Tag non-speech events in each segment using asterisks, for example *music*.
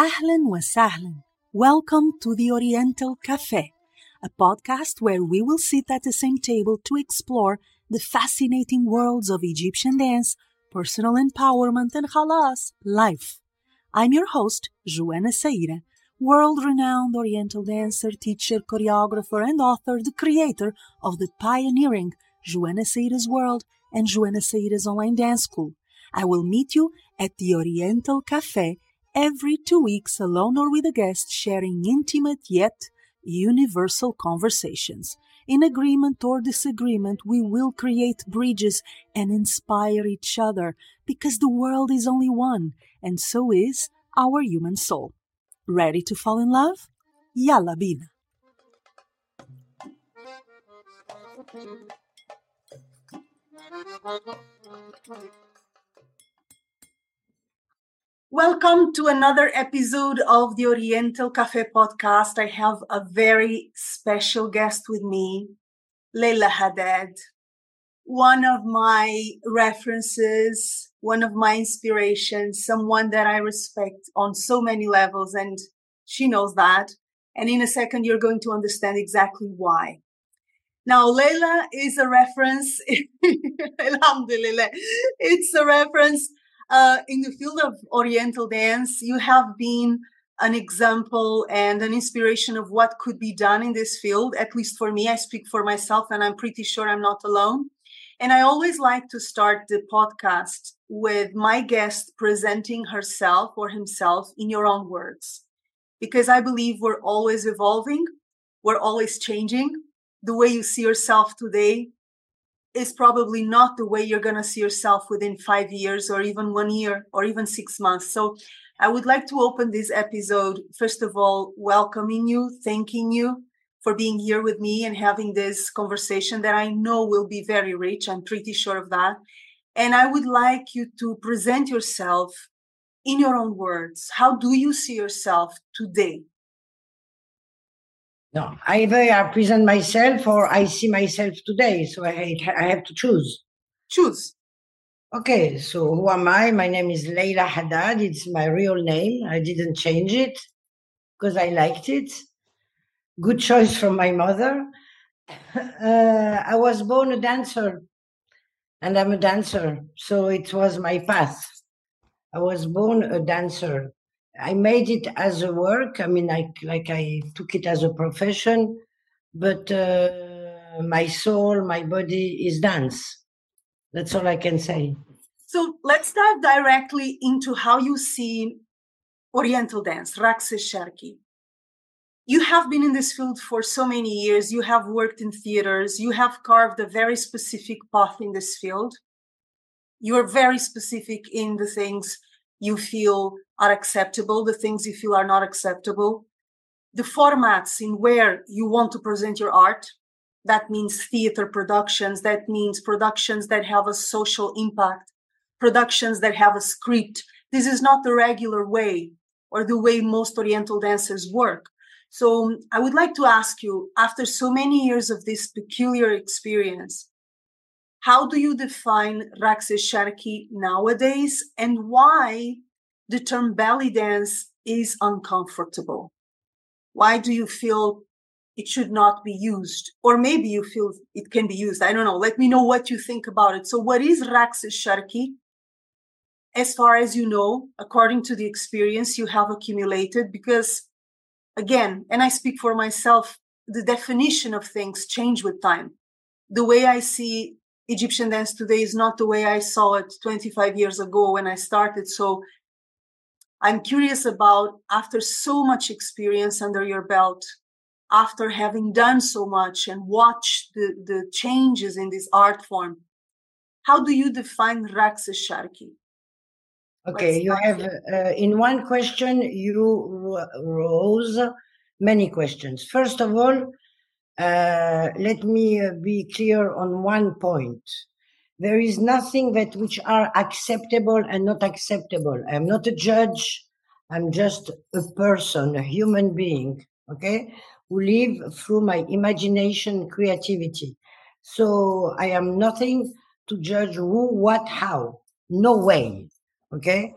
Ahlan wa sahlan. Welcome to the Oriental Cafe, a podcast where we will sit at the same table to explore the fascinating worlds of Egyptian dance, personal empowerment, and halas, life. I'm your host, Joana Saahirah, world renowned Oriental dancer, teacher, choreographer, and author, the creator of the pioneering Joana Saahirah's World and Joana Saahirah's Online Dance School. I will meet you at the Oriental Cafe every two weeks alone or with a guest sharing intimate yet universal conversations. In agreement or disagreement, we will create bridges and inspire each other because the world is only one, and so is our human soul. Ready to fall in love? Yalla bina. Welcome to another episode of the Oriental Cafe podcast. I have a very special guest with me, Leila Haddad, one of my references, one of my inspirations, someone that I respect on so many levels, and she knows that. And in a second, you're going to understand exactly why. Now, Leila is a reference, *laughs* Alhamdulillah, it's a reference uh, in the field of Oriental dance, you have been an example and an inspiration of what could be done in this field. At least for me, I speak for myself, and I'm pretty sure I'm not alone. And I always like to start the podcast with my guest presenting herself or himself in your own words, because I believe we're always evolving, we're always changing. The way you see yourself today is probably not the way you're going to see yourself within five years or even one year or even six months. So I would like to open this episode, first of all, welcoming you, thanking you for being here with me and having this conversation that I know will be very rich. I'm pretty sure of that. And I would like you to present yourself in your own words. How do you see yourself today? No, either I present myself or I see myself today. So I, I have to choose. Choose. Okay, so who am I? My name is Leila Haddad. It's my real name. I didn't change it because I liked it. Good choice from my mother. *laughs* Uh, I was born a dancer and I'm a dancer. So it was my path. I was born a dancer. I made it as a work. I mean, like like I took it as a profession, but uh, my soul, my body is dance. That's all I can say. So let's dive directly into how you see Oriental dance, Raqs Sharki. You have been in this field for so many years. You have worked in theaters. You have carved a very specific path in this field. You're very specific in the things you feel are acceptable, the things you feel are not acceptable, the formats in where you want to present your art. That means theater productions, that means productions that have a social impact, productions that have a script. This is not the regular way or the way most Oriental dancers work. So I would like to ask you, after so many years of this peculiar experience, how do you define Raqs Sharki nowadays and why the term belly dance is uncomfortable? Why do you feel it should not be used? Or maybe you feel it can be used. I don't know. Let me know what you think about it. So, what is Raqs Sharki? As far as you know, according to the experience you have accumulated, because again, and I speak for myself, the definition of things change with time. The way I see Egyptian dance today is not the way I saw it 25 years ago when I started. So I'm curious about after so much experience under your belt, after having done so much and watched the, the changes in this art form, how do you define Raqs Sharki? Okay, you have uh, in one question, you rose many questions. First of all, uh, let me uh, be clear on one point. There is nothing that which are acceptable and not acceptable. I'm not a judge. I'm just a person, a human being, okay, who live through my imagination, creativity. So I am nothing to judge who, what, how. No way, okay.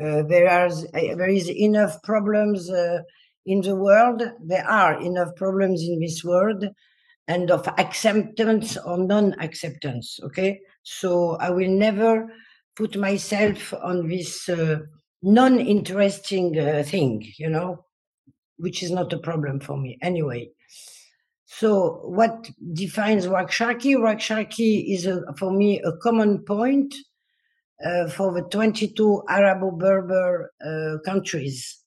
Uh, there are there is enough problems uh, in the world. There are enough problems in this world, and of acceptance or non-acceptance. Okay, so I will never put myself on this uh, non-interesting uh, thing. You know, which is not a problem for me anyway. So, what defines Raksharki? Raksharki is a, for me a common point uh, for the 22 Arabo-Berber uh, countries.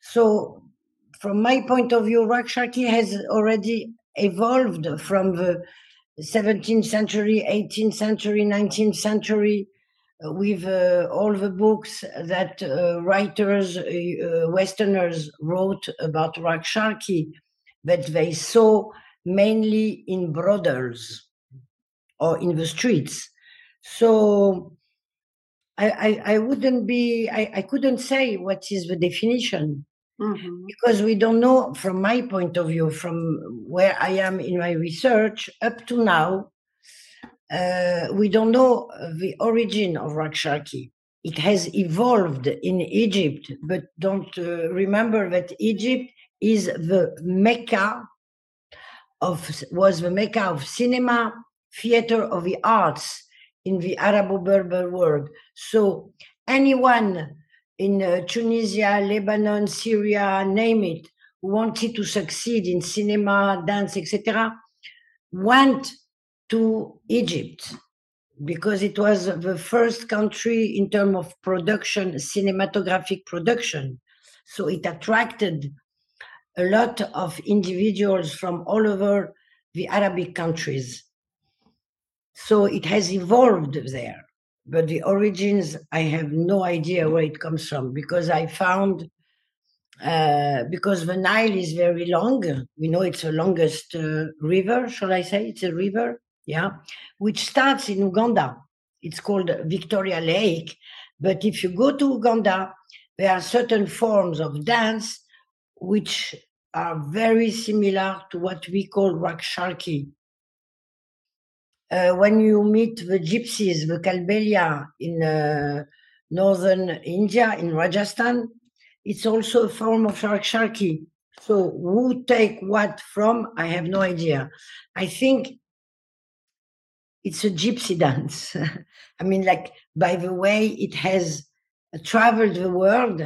So, from my point of view, Rakshaki has already evolved from the 17th century, 18th century, 19th century, uh, with uh, all the books that uh, writers, uh, Westerners wrote about Rakshaki, that they saw mainly in brothels or in the streets. So I, I, I wouldn't be, I, I couldn't say what is the definition mm-hmm. because we don't know, from my point of view, from where I am in my research up to now, uh, we don't know the origin of Raksharki. It has evolved in Egypt, but don't uh, remember that Egypt is the Mecca of was the Mecca of cinema, theater of the arts in the Arabo-Berber world. So anyone in uh, Tunisia, Lebanon, Syria, name it, who wanted to succeed in cinema, dance, etc., went to Egypt because it was the first country in terms of production, cinematographic production. So it attracted a lot of individuals from all over the Arabic countries. So it has evolved there. But the origins, I have no idea where it comes from because I found, uh, because the Nile is very long, we know it's the longest uh, river, shall I say? It's a river, yeah, which starts in Uganda. It's called Victoria Lake. But if you go to Uganda, there are certain forms of dance which are very similar to what we call Raksharki. Uh, when you meet the gypsies, the Kalbelia in uh, northern India, in Rajasthan, it's also a form of Raksharki. So who take what from, I have no idea. I think it's a gypsy dance. *laughs* I mean, like, by the way, it has traveled the world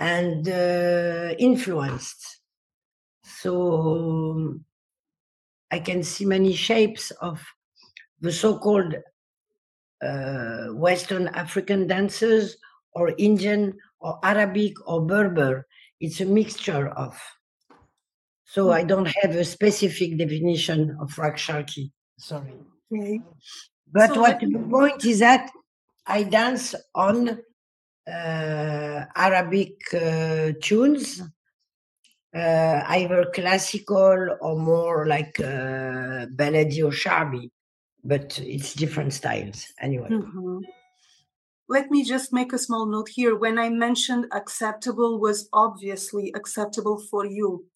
and uh, influenced. So I can see many shapes of the so-called uh, Western African dancers or Indian or Arabic or Berber. It's a mixture of. So I don't have a specific definition of Raksharki. Sorry. Okay. But so what the point is that I dance on uh, Arabic uh, tunes, uh, either classical or more like uh, baladi or shabi, but it's different styles anyway. Mm-hmm. Let me just make a small note here. When I mentioned acceptable was obviously acceptable for you.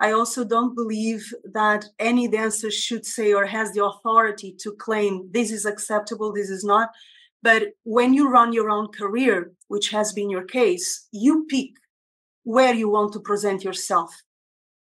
I also don't believe that any dancer should say or has the authority to claim this is acceptable, this is not, but when you run your own career, which has been your case, you pick where you want to present yourself,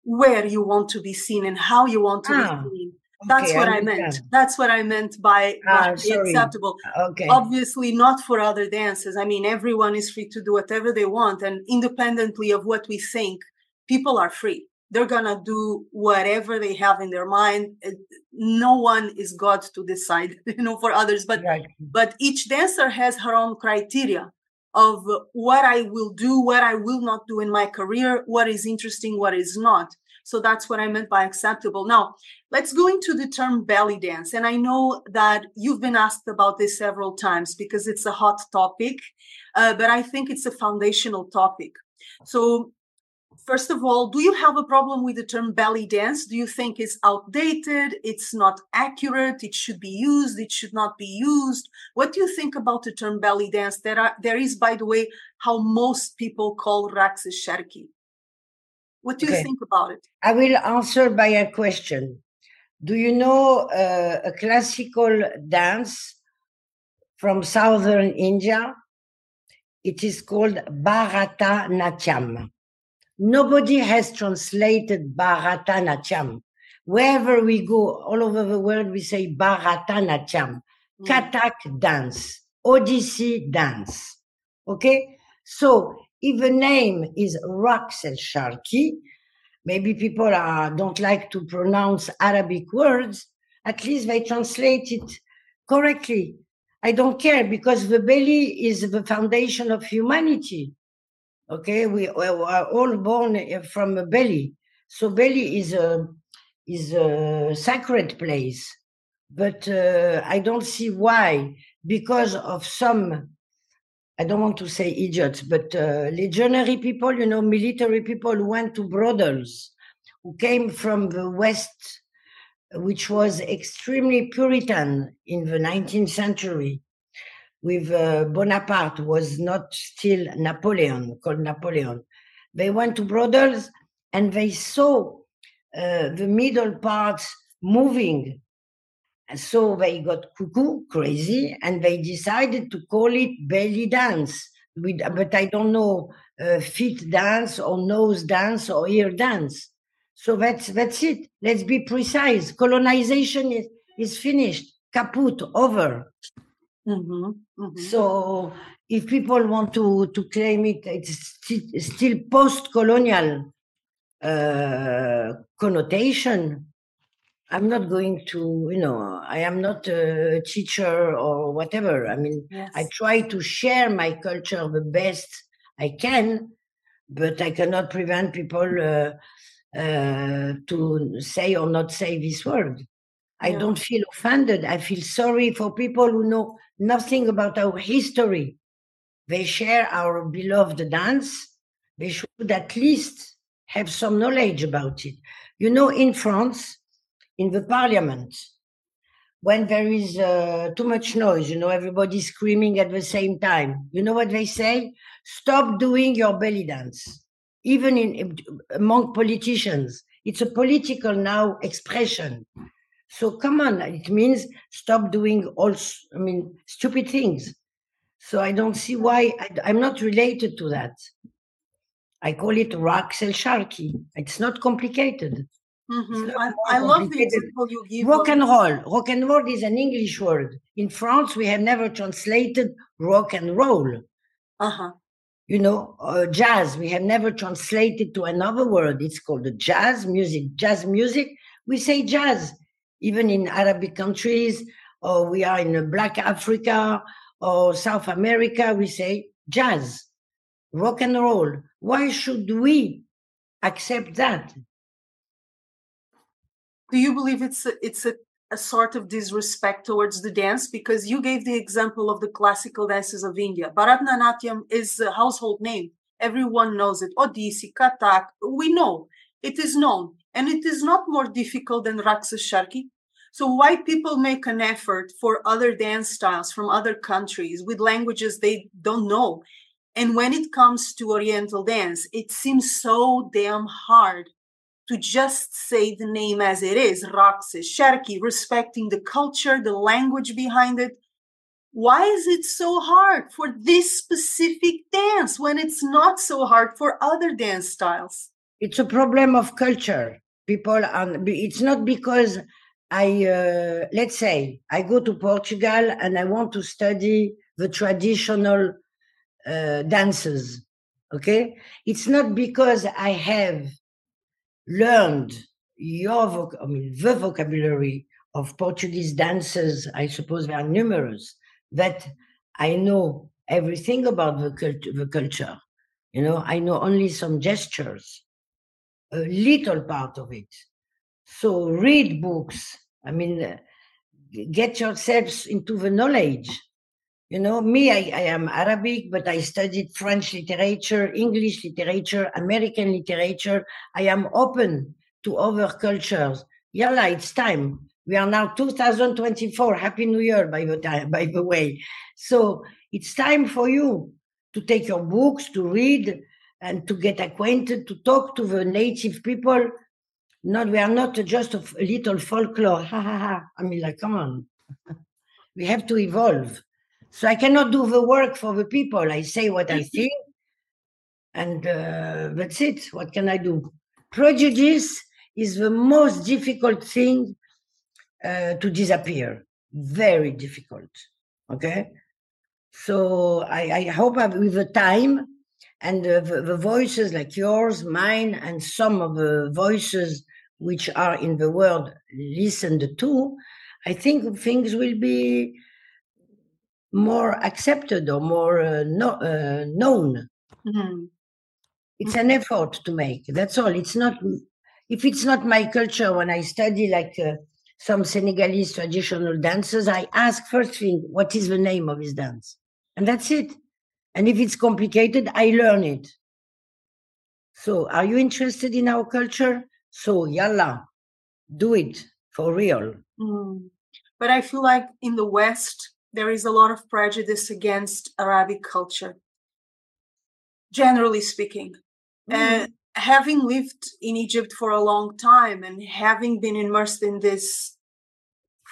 where you want to be seen, and how you want to ah, be seen. That's okay, what I, I, meant. That's what I meant by, ah, by acceptable. Okay. Obviously, not for other dances. I mean, everyone is free to do whatever they want, and independently of what we think, people are free they're gonna do whatever they have in their mind no one is god to decide *laughs* you know for others but right. but each dancer has her own criteria of what i will do what i will not do in my career what is interesting what is not. So that's what i meant by acceptable. Now let's go into the term belly dance. And i know that you've been asked about this several times because it's a hot topic uh, but i think it's a foundational topic. So first of all, do you have a problem with the term belly dance? Do you think it's outdated? It's not accurate? It should be used? It should not be used? What do you think about the term belly dance? There are there is, by the way, how most people call raqs sharki. What do okay. you think about it? I will answer by a question. Do you know uh, a classical dance from southern India? it is called Bharata Natyam. Nobody has translated Bharata Natyam. Wherever we go, all over the world, we say Bharata Natyam, mm. Kathak dance, Odissi dance. Okay? So if the name is Raqs el Sharqi, maybe people are, don't like to pronounce Arabic words, at least they translate it correctly. I don't care because the belly is the foundation of humanity. Okay, we, are all born from a belly, so belly is a is a sacred place. But uh, I don't see why, because of some, I don't want to say idiots, but uh, legionary people, you know, military people who went to brothels, who came from the West which was extremely Puritan in the 19th century. With uh, Bonaparte was not still Napoleon, called Napoleon. They went to brothels and they saw uh, the middle parts moving. So they got cuckoo, crazy, and they decided to call it belly dance. but I don't know uh, feet dance or nose dance or ear dance. So that's that's it. Let's be precise. Colonization is, is finished, kaput, over. Mm-hmm, mm-hmm. So if people want to to claim it, it's still, still post-colonial uh, connotation. I'm not going to, you know, I am not a teacher or whatever. I mean, yes. I try to share my culture the best I can, but I cannot prevent people. Uh, uh, to say or not say this word. I yeah. don't feel offended. I feel sorry for people who know nothing about our history. They share our beloved dance. They should at least have some knowledge about it. You know, in France, in the parliament, when there is uh, too much noise, you know, everybody screaming at the same time, you know what they say? Stop doing your belly dance even in among politicians. It's a political now expression. So come on, it means stop doing all, I mean, stupid things. So I don't see why I, am not related to that. I call it Raqs el Sharqi. It's not complicated. Mm-hmm. I, I love the example you give. Rock and roll. Rock and roll is an English word. In France, we have never translated rock and roll. Uh huh you know, uh, jazz. We have never translated to another word. It's called the jazz music. Jazz music. We say jazz, even in Arabic countries, or we are in Black Africa or South America. We say jazz, rock and roll. Why should we accept that? Do you believe it's a, it's a a sort of disrespect towards the dance because you gave the example of the classical dances of India. Bharatanatyam is a household name. Everyone knows it. Odissi, Kathak, we know. It is known. And it is not more difficult than Raqs Sharqi. So why people make an effort for other dance styles from other countries with languages they don't know? And when it comes to Oriental dance, it seems so damn hard to just say the name as it is, Raqs Sharqi, respecting the culture, the language behind it. Why is it so hard for this specific dance when it's not so hard for other dance styles? It's a problem of culture. People, and it's not because I, uh, let's say, I go to Portugal and I want to study the traditional uh, dances. Okay. It's not because I have learned your voc- I mean, the vocabulary of Portuguese dancers, I suppose they are numerous, that I know everything about the, cult- the culture. You know, I know only some gestures, a little part of it. So read books. I mean, uh, get yourselves into the knowledge. You know, me, I, I am Arabic, but I studied French literature, English literature, American literature. I am open to other cultures. Yalla, it's time. We are now 2024. Happy New Year, by the time, by the way. So it's time for you to take your books, to read, and to get acquainted, to talk to the native people. Not, we are not just a little folklore. Ha ha ha. I mean, like, come on. *laughs* we have to evolve. So I cannot do the work for the people. I say what I think, and uh, that's it. What can I do? Prejudice is the most difficult thing uh, to disappear. Very difficult. Okay. So I, I hope with the time and the, the, voices like yours, mine, and some of the voices which are in the world listened to, I think things will be more accepted or more uh, no, uh, known. Mm-hmm. It's an effort to make. That's all. It's not. If it's not my culture, when I study like uh, some Senegalese traditional dances, I ask first thing, what is the name of his dance, and that's it. And if it's complicated, I learn it. So, are you interested in our culture? So, yalla, do it for real. Mm. But I feel like in the West, there is a lot of prejudice against Arabic culture, generally speaking. Mm. Uh, having lived in Egypt for a long time and having been immersed in this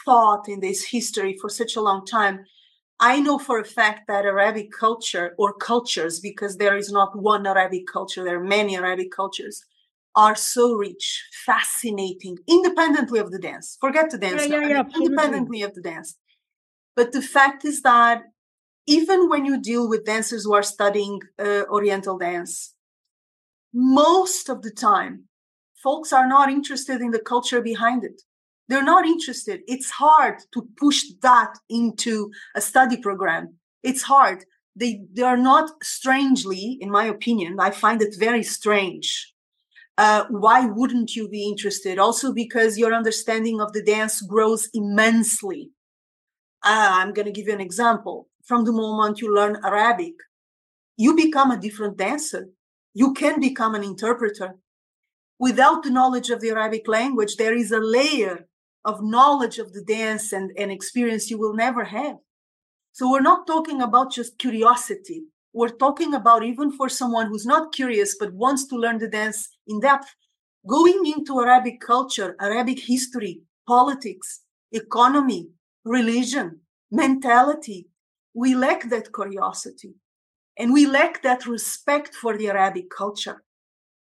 thought, in this history for such a long time, I know for a fact that Arabic culture or cultures, because there is not one Arabic culture, there are many Arabic cultures, are so rich, fascinating, independently of the dance. Forget the dance, yeah, yeah, yeah, independently of the dance. But the fact is that even when you deal with dancers who are studying uh, Oriental dance, most of the time, folks are not interested in the culture behind it. They're not interested. It's hard to push that into a study program. It's hard. They, they are not strangely, in my opinion, I find it very strange. Uh, why wouldn't you be interested? Also, because your understanding of the dance grows immensely. Uh, I'm going to give you an example. From the moment you learn Arabic, you become a different dancer. You can become an interpreter. Without the knowledge of the Arabic language, there is a layer of knowledge of the dance and, and experience you will never have. So we're not talking about just curiosity. We're talking about even for someone who's not curious but wants to learn the dance in depth, going into Arabic culture, Arabic history, politics, economy, religion, mentality. We lack that curiosity and we lack that respect for the Arabic culture,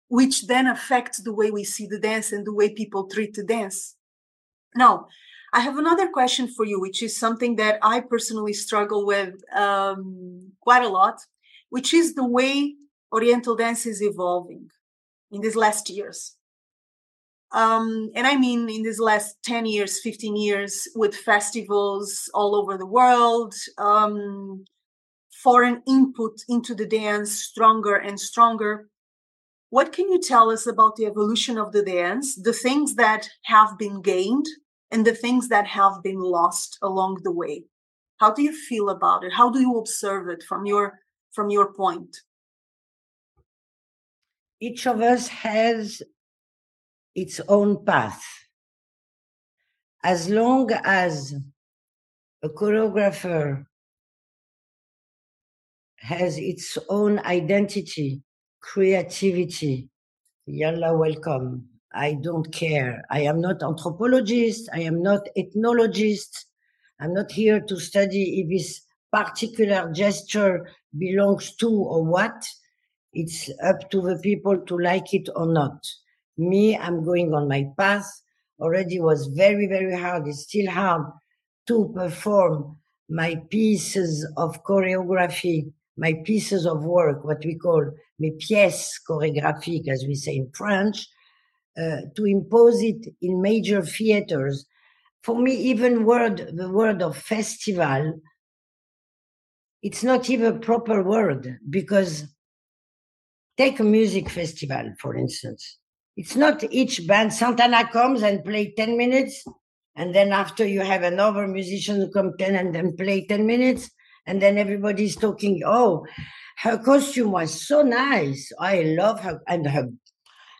which then affects the way we see the dance and the way people treat the dance. Now, I have another question for you, which is something that I personally struggle with um, quite a lot, which is the way Oriental dance is evolving in these last years. Um, and I mean, in these last 10 years, 15 years, with festivals all over the world, um, foreign input into the dance stronger and stronger. What can you tell us about the evolution of the dance, the things that have been gained and the things that have been lost along the way. How do you feel about it? How do you observe it from your from your point? Each of us has its own path. As long as a choreographer has its own identity creativity yalla welcome I don't care. I am not anthropologist. I am not ethnologist. I'm not here to study if this particular gesture belongs to or what. It's up to the people to like it or not. Me, I'm going on my path. Already was very, very hard. It's still hard to perform my pieces of choreography, my pieces of work, what we call mes pièces chorégraphiques, as we say in French, uh, to impose it in major theaters. For me, even word the word of festival, it's not even a proper word because take a music festival, for instance. It's not each band. Santana comes and play 10 minutes, and then after you have another musician come 10 and then play 10 minutes, and then everybody's talking, oh, her costume was so nice. I love her and her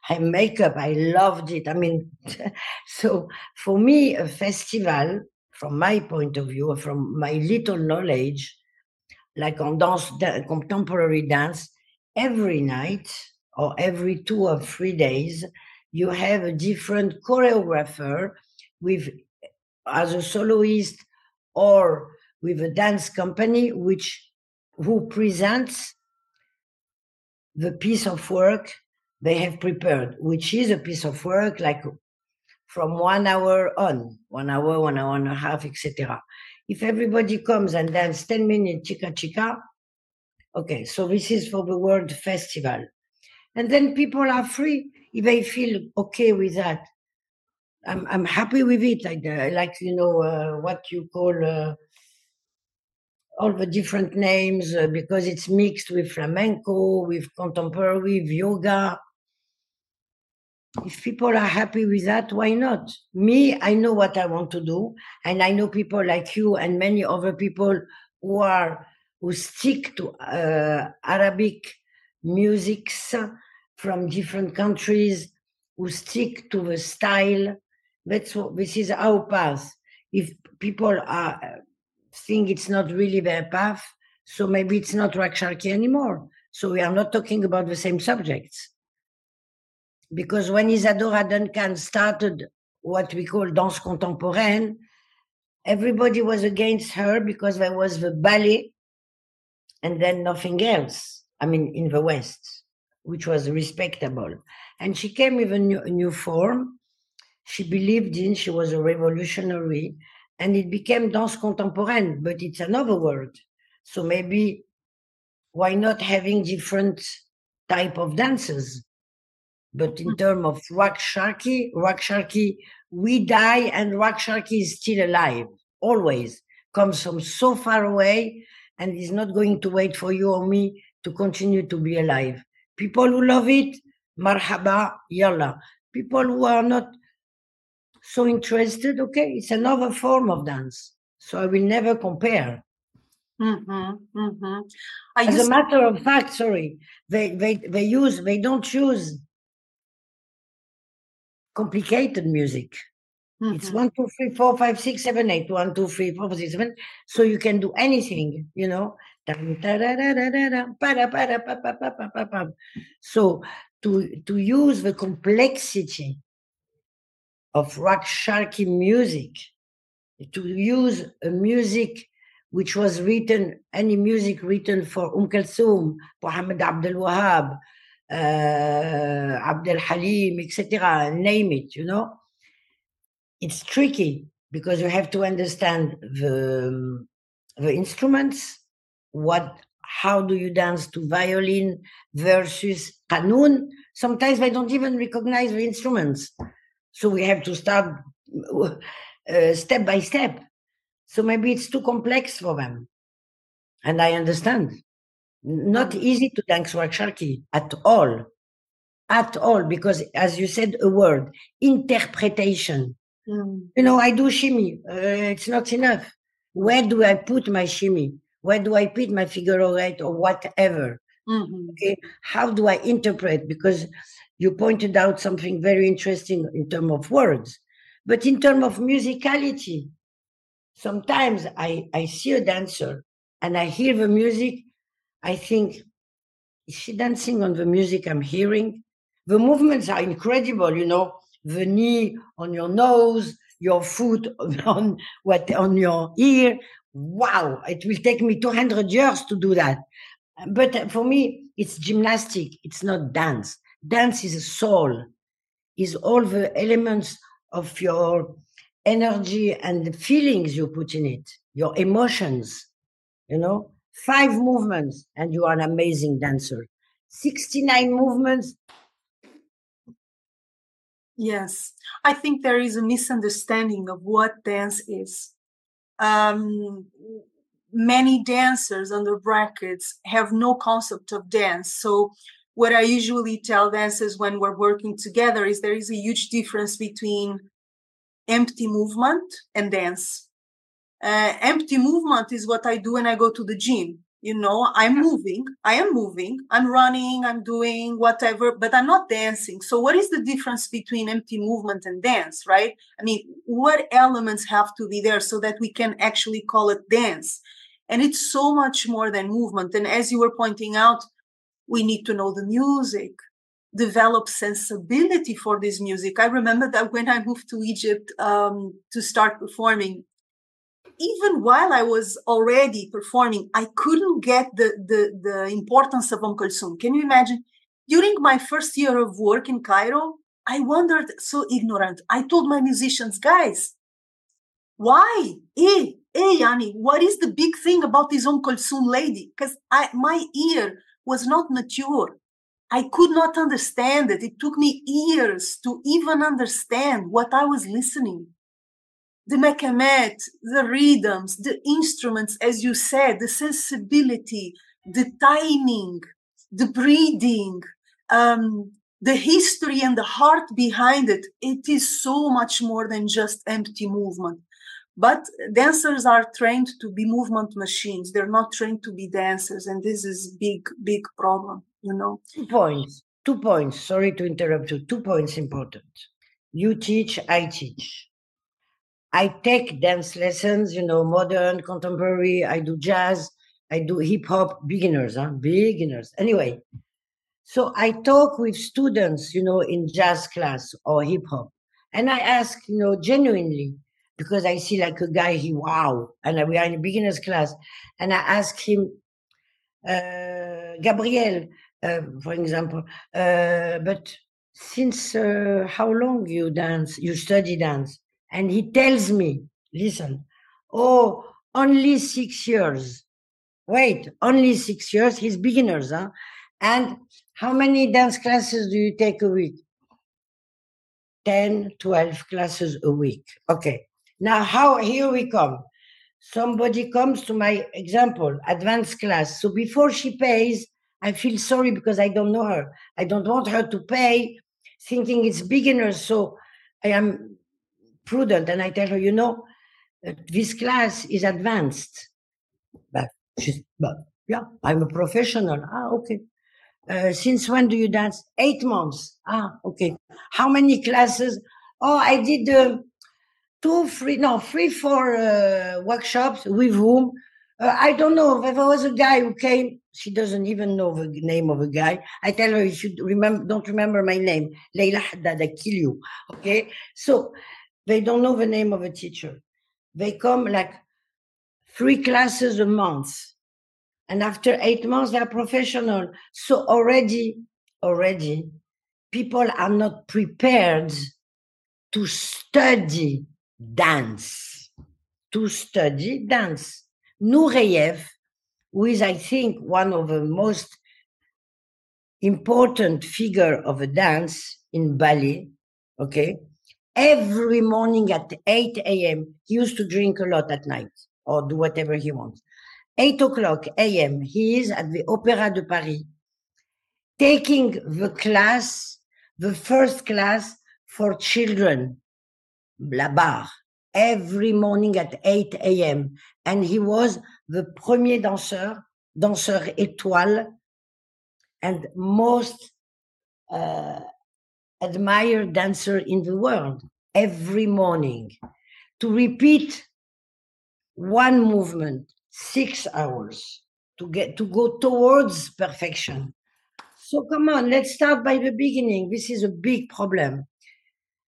her makeup, I loved it. I mean, *laughs* so for me, a festival, from my point of view, from my little knowledge, like on dance, contemporary dance, every night or every two or three days, you have a different choreographer with as a soloist or with a dance company which who presents the piece of work they have prepared, which is a piece of work like from one hour on, one hour, one hour and a half, etc. If everybody comes and dance 10 minutes chica chica, okay, so this is for the World Festival. And then people are free if they feel okay with that. I'm, I'm happy with it, like, uh, like you know, uh, what you call uh, all the different names uh, because it's mixed with flamenco, with contemporary, with yoga. If people are happy with that, why not? Me, I know what I want to do, and I know people like you and many other people who are who stick to uh, Arabic musics from different countries, who stick to the style. That's what this is our path. If people are think it's not really their path, so maybe it's not Raksharki anymore. So we are not talking about the same subjects. Because when Isadora Duncan started what we call danse contemporaine, everybody was against her because there was the ballet and then nothing else. I mean, in the West, which was respectable. And she came with a new, a new form. She believed in, she was a revolutionary and it became danse contemporaine, but it's another world. So maybe why not having different type of dances? But in terms of Raksharki, Raksharki, we die and Raksharki is still alive, always. Comes from so far away and is not going to wait for you or me to continue to be alive. People who love it, marhaba, yalla. People who are not so interested, okay, it's another form of dance. So I will never compare. Mm-hmm, mm-hmm. As a matter of fact, sorry, they, they, they use, they don't use complicated music. Mm-hmm. It's one, two, three, four, five, six, seven, eight. One, two, three, four, six, seven. So you can do anything, you know. So to to use the complexity of rock Raksharki music, to use a music which was written, any music written for Umm Kulthum, Muhammad Abdul Wahab, uh, Abdul Halim, etc., name it, you know. It's tricky because you have to understand the, the instruments, what how do you dance to violin versus qanun. Sometimes they don't even recognize the instruments. So we have to start *laughs* uh, step by step. So maybe it's too complex for them. And I understand. Not mm. easy to dance Raksharki at all. At all. Because as you said, a word, interpretation. Mm. You know, I do shimmy. Uh, it's not enough. Where do I put my shimmy? Where do I put my figure eight or whatever? Mm-hmm. Okay. How do I interpret? Because you pointed out something very interesting in terms of words, but in terms of musicality, sometimes I, I see a dancer and I hear the music, I think, is she dancing on the music I'm hearing? The movements are incredible, you know, the knee on your nose, your foot *laughs* on what on your ear. Wow, it will take me 200 years to do that. But for me, it's gymnastic, it's not dance dance is a soul, is all the elements of your energy and the feelings you put in it, your emotions, you know, five movements, and you are an amazing dancer. 69 movements. Yes, I think there is a misunderstanding of what dance is. Um, many dancers under brackets have no concept of dance. So what I usually tell dancers when we're working together is there is a huge difference between empty movement and dance. Uh, empty movement is what I do when I go to the gym. You know, I'm moving, I am moving, I'm running, I'm doing whatever, but I'm not dancing. So, what is the difference between empty movement and dance, right? I mean, what elements have to be there so that we can actually call it dance? And it's so much more than movement. And as you were pointing out, we need to know the music develop sensibility for this music i remember that when i moved to egypt um, to start performing even while I was already performing, I couldn't get the the, the importance of Umm Kulthum. Can you imagine? During my first year of work in Cairo, I wondered, so ignorant. I told my musicians, guys, why? Hey, hey, Yanni, what is the big thing about this Umm Kulthum lady? Because my ear was not mature. I could not understand it. It took me years to even understand what I was listening. The maqamat, the rhythms, the instruments, as you said, the sensibility, the timing, the breathing, um, the history and the heart behind it, it is so much more than just empty movement. But dancers are trained to be movement machines. They're not trained to be dancers. And this is big, big problem, you know. Two points. Two points. Sorry to interrupt you. Two points important. You teach, I teach. I take dance lessons, you know, modern, contemporary. I do jazz. I do hip hop. Beginners, huh? Beginners. Anyway, so I talk with students, you know, in jazz class or hip hop. And I ask, you know, genuinely, because I see like a guy, he wow, and we are in a beginner's class, and I ask him, uh, Gabriel, uh, for example, uh, but since uh, how long you dance, you study dance, and he tells me, listen, oh, only six years. Wait, only six years. He's beginners, huh? And how many dance classes do you take a week? 10, 12 classes a week. Okay. Now, how here we come. Somebody comes to my example, advanced class. So before she pays, I feel sorry because I don't know her. I don't want her to pay thinking it's beginners. So I am prudent and I tell her, you know, this class is advanced. But she's, but yeah, I'm a professional. Ah, okay. Uh, since when do you dance? Eight months. Ah, okay. How many classes? Oh, I did uh, two, three, no, three, four uh, workshops with whom uh, I don't know. There was a guy who came, she doesn't even know the name of a guy. I tell her, if you should remember, don't remember my name, Leila Haddad, I kill you. Okay, so they don't know the name of a teacher. They come like three classes a month, and after eight months, they are professional. So already, already, people are not prepared to study dance, to study dance. Nureyev, who is, I think, one of the most important figure of a dance in ballet, okay, every morning at 8 a.m., he used to drink a lot at night or do whatever he wants. 8 o'clock a.m., he is at the Opéra de Paris, taking the class, the first class for children la barre every morning at 8 a.m. And he was the premier danseur, danseur étoile, and most uh, admired dancer in the world every morning. To repeat one movement six hours to get to go towards perfection. So come on, let's start by the beginning. This is a big problem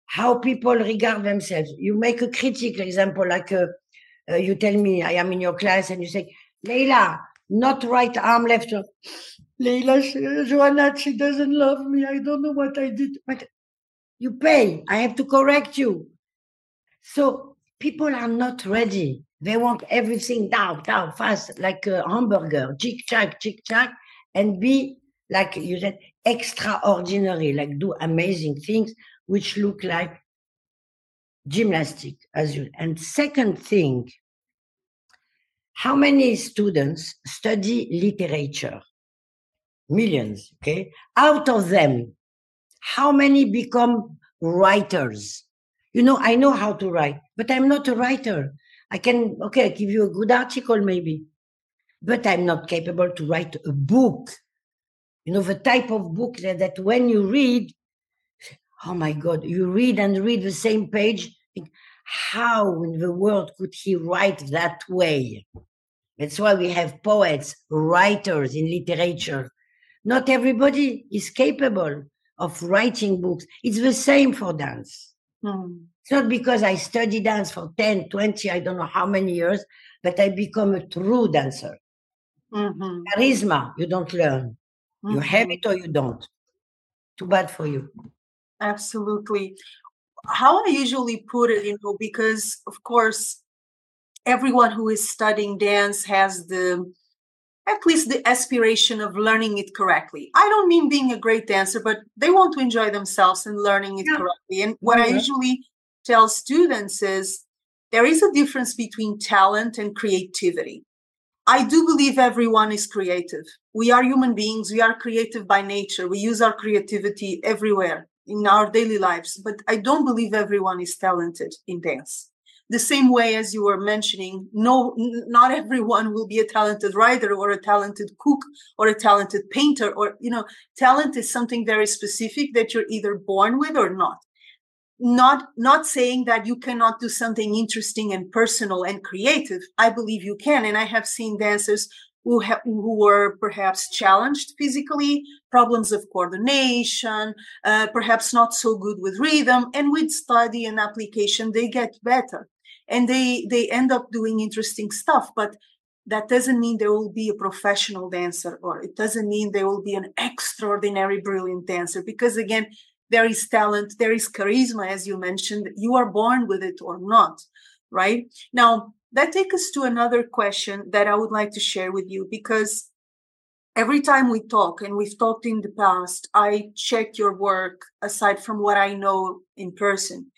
how people regard themselves. You make a critique, example, like uh, uh, you tell me, I am in your class, and you say, Leila, not right arm, left arm. Leila, Joana, she doesn't love me. I don't know what I did. But you pay. I have to correct you. So people are not ready. They want everything down, down, fast, like a hamburger, chick chack, chick chack, and be like you said, extraordinary, like do amazing things which look like gymnastic as you and second thing how many students study literature millions okay out of them how many become writers you know i know how to write but i'm not a writer i can okay I give you a good article maybe but i'm not capable to write a book you know the type of book that, that when you read oh my God, you read and read the same page. How in the world could he write that way? That's why we have poets, writers in literature. Not everybody is capable of writing books. It's the same for dance. Hmm. It's not because I study dance for 10, 20, I don't know how many years, but I become a true dancer. Mm-hmm. Charisma, you don't learn. You have it or you don't. Too bad for you. Absolutely. How I usually put it, you know, because of course, everyone who is studying dance has the at least the aspiration of learning it correctly. I don't mean being a great dancer, but they want to enjoy themselves and learning it Yeah. correctly. And what I mm-hmm. usually tell students is there is a difference between talent and creativity. I do believe everyone is creative. We are human beings. We are creative by nature. We use our creativity everywhere in our daily lives. But I don't believe everyone is talented in dance. The same way as you were mentioning, no, not everyone will be a talented writer or a talented cook or a talented painter. Or, you know, talent is something very specific that you're either born with or not not not saying that you cannot do something interesting and personal and creative i believe you can and i have seen dancers who have who were perhaps challenged physically problems of coordination uh, perhaps not so good with rhythm and with study and application they get better and they they end up doing interesting stuff but that doesn't mean they will be a professional dancer or it doesn't mean they will be an extraordinary brilliant dancer because again there is talent, there is charisma, as you mentioned. You are born with it or not, right? Now, that takes us to another question that I would like to share with you because every time we talk, and we've talked in the past, I check your work aside from what I know in person.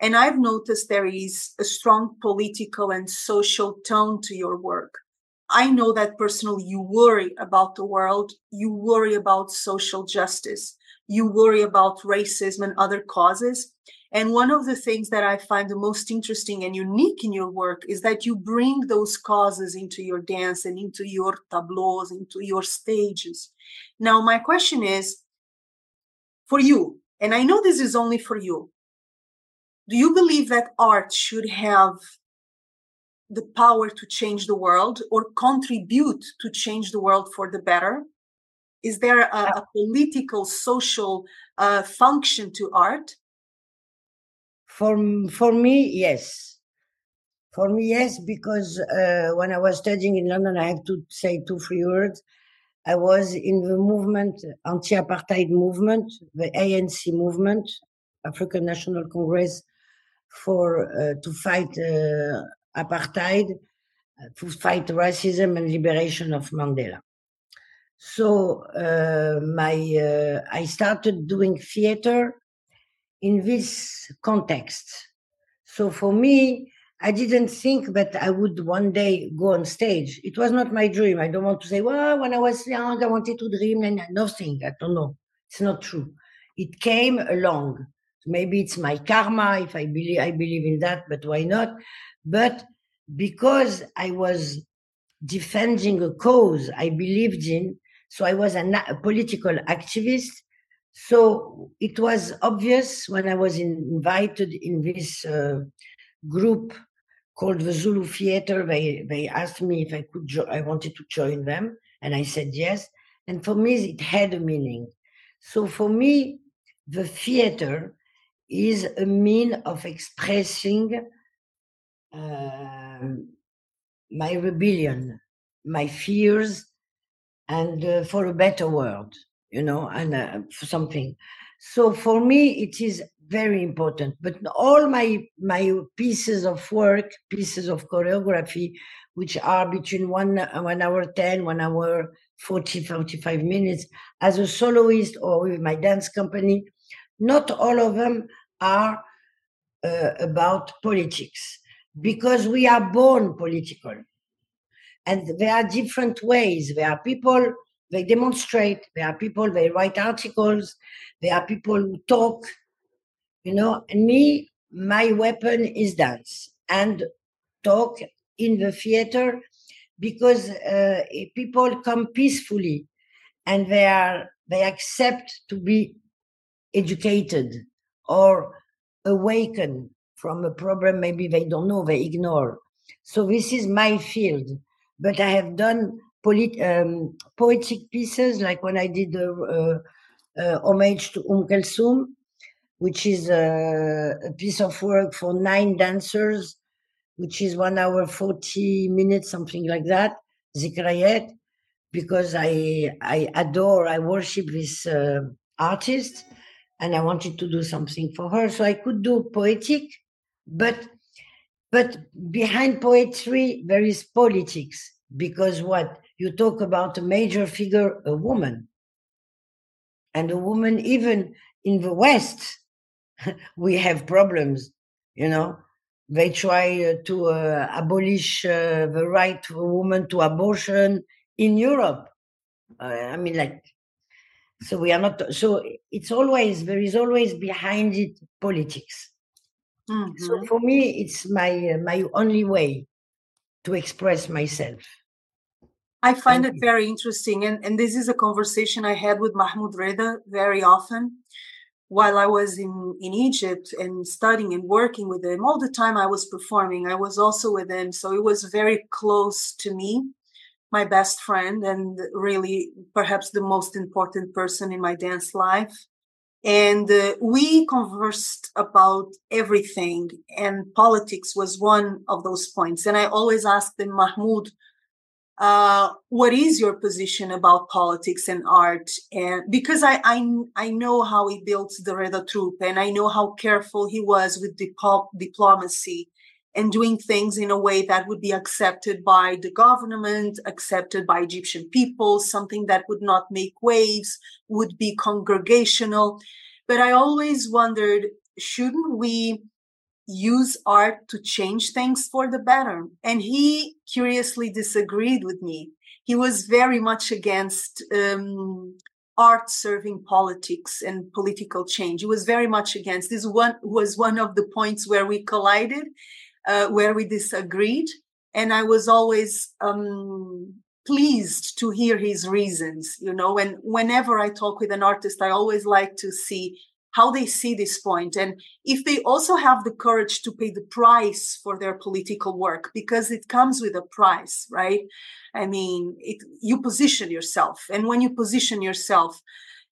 And I've noticed there is a strong political and social tone to your work. I know that personally you worry about the world, you worry about social justice you worry about racism and other causes. And one of the things that I find the most interesting and unique in your work is that you bring those causes into your dance and into your tableaus, into your stages. Now, my question is for you, and I know this is only for you, do you believe that art should have the power to change the world or contribute to change the world for the better? Is there a, a political, social uh, function to art? For for me, yes. For me, yes, because uh, when I was studying in London, I have to say two, three words. I was in the movement, anti-apartheid movement, the ANC movement, African National Congress, for uh, to fight uh, apartheid, to fight racism and liberation of Mandela. So uh, my I started doing theater in this context. So for me, I didn't think that I would one day go on stage. It was not my dream. I don't want to say, well, when I was young, I wanted to dream and nothing. I don't know. It's not true. It came along. Maybe it's my karma if I believe I believe in that, but why not? But because I was defending a cause I believed in, so I was a, a political activist. So it was obvious when I was in, invited in this uh, group called the Zulu Theater. They they asked me if I could. Jo- I wanted to join them, and I said yes. And for me, it had a meaning. So for me, the theater is a mean of expressing um, my rebellion, my fears, and uh, for a better world, you know, and uh, for something. So for me, it is very important. But all my my pieces of work, pieces of choreography, which are between one one hour ten, one hour 40, 45 minutes, as a soloist or with my dance company, not all of them are uh, about politics because we are born political. And there are different ways. There are people they demonstrate. There are people they write articles. There are people who talk. You know and me my weapon is dance and talk in the theater because uh, people come peacefully and they are they accept to be educated or awaken from a problem maybe they don't know they ignore. So this is my field but i have done polit- um, poetic pieces like when i did the uh, uh, homage to um Kulthum which is a, a piece of work for nine dancers, which is one hour, 40 minutes, something like that, Zikrayet, because I, I adore, I worship this uh, artist and I wanted to do something for her. So I could do poetic, but but behind poetry there is politics because what you talk about a major figure, a woman, and a woman even in the West, *laughs* we have problems. You know, they try uh, to uh, abolish uh, the right for a woman to abortion in Europe. Uh, I mean, like so we are not. So it's always there is always behind it politics. Mm-hmm. So for me, it's my my only way to express myself. I find it very interesting, and and this is a conversation I had with Mahmoud Reda very often while I was in, in Egypt and studying and working with him, all the time I was performing, I was also with him. So it was very close to me my best friend and really perhaps the most important person in my dance life. And uh, we conversed about everything, and politics was one of those points. And I always asked him, Mahmoud, uh, what is your position about politics and art? And because I, I, I know how he built the Reda troupe, and I know how careful he was with dip- diplomacy and doing things in a way that would be accepted by the government, accepted by Egyptian people, something that would not make waves, would be congregational. But I always wondered shouldn't we use art to change things for the better? And he curiously disagreed with me. He was very much against um, art serving politics and political change. He was very much against. This one was one of the points where we collided uh, where we disagreed. And I was always um, pleased to hear his reasons, you know. And whenever I talk with an artist, I always like to see how they see this point and if they also have the courage to pay the price for their political work because it comes with a price right i mean it, you position yourself and when you position yourself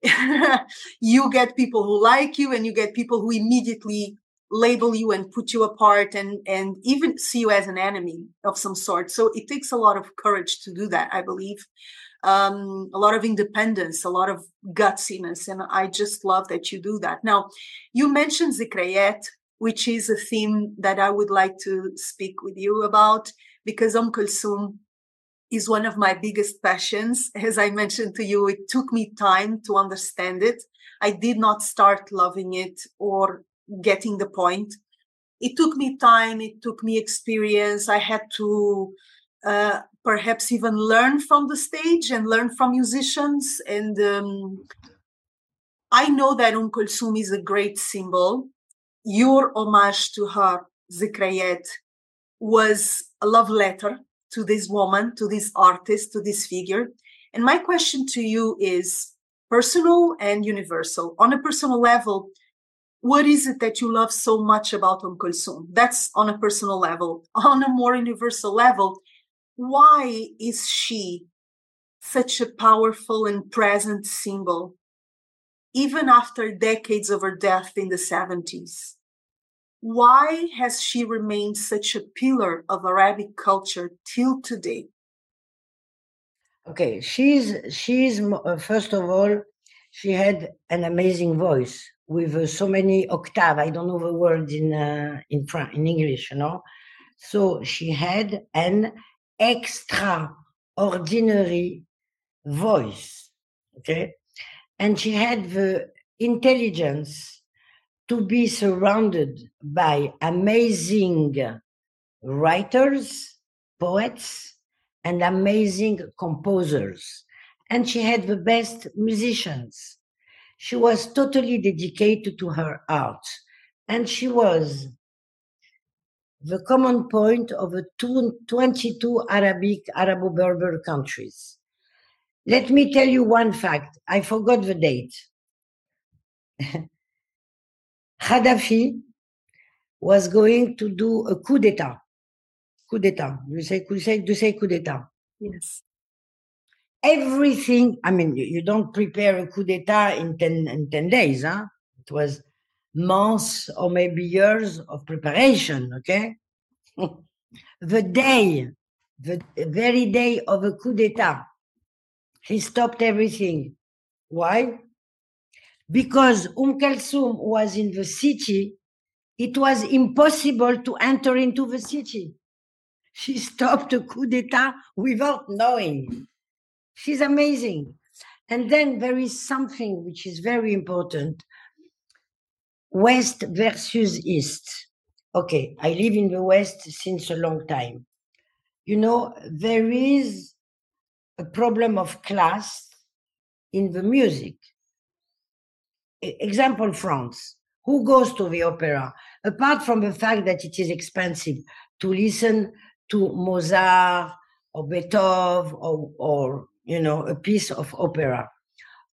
*laughs* you get people who like you and you get people who immediately label you and put you apart and and even see you as an enemy of some sort. So it takes a lot of courage to do that i believe. Um, a lot of independence a lot of gutsiness and i just love that you do that. Now you mentioned zikrayet which is a theme that i would like to speak with you about because um kulsum is one of my biggest passions. *laughs* As i mentioned to you it took me time to understand it. I did not start loving it or getting the point. It took me time, it took me experience. I had to uh, perhaps even learn from the stage and learn from musicians. And um, I know that Um Kulsum is a great symbol. Your homage to her, Zikrayet, was a love letter to this woman, to this artist, to this figure. And my question to you is personal and universal. On a personal level, what is it that you love so much about Umm Kulthum? That's on a personal level. *laughs* On a more universal level, why is she such a powerful and present symbol, even after decades of her death in the 70s? Why has she remained such a pillar of Arabic culture till today? Okay, she's she's uh, first of all, she had an amazing voice with uh, so many octave. I don't know the word in uh, in French, in English, you know. So she had an extraordinary voice, okay, and she had the intelligence to be surrounded by amazing writers, poets, and amazing composers. And she had the best musicians she was totally dedicated to her art. And she was the common point of the 22 Arabic, Arabo-Berber countries. Let me tell you one fact. I forgot the date. *laughs* Gaddafi was going to do a coup d'etat. Coup d'etat. You say, you you say coup d'etat. Yes everything. I mean, you, you, don't prepare a coup d'etat in 10, in 10 days. Huh? It was months or maybe years of preparation, okay? *laughs* the day, the very day of a coup d'etat, he stopped everything. Why? Because Umm Kulthum was in the city, it was impossible to enter into the city. She stopped a coup d'etat without knowing. She's amazing. And then there is something which is very important West versus East. Okay, I live in the West since a long time. You know, there is a problem of class in the music. Example France. Who goes to the opera? Apart from the fact that it is expensive to listen to Mozart or Beethoven or, or you know, a piece of opera.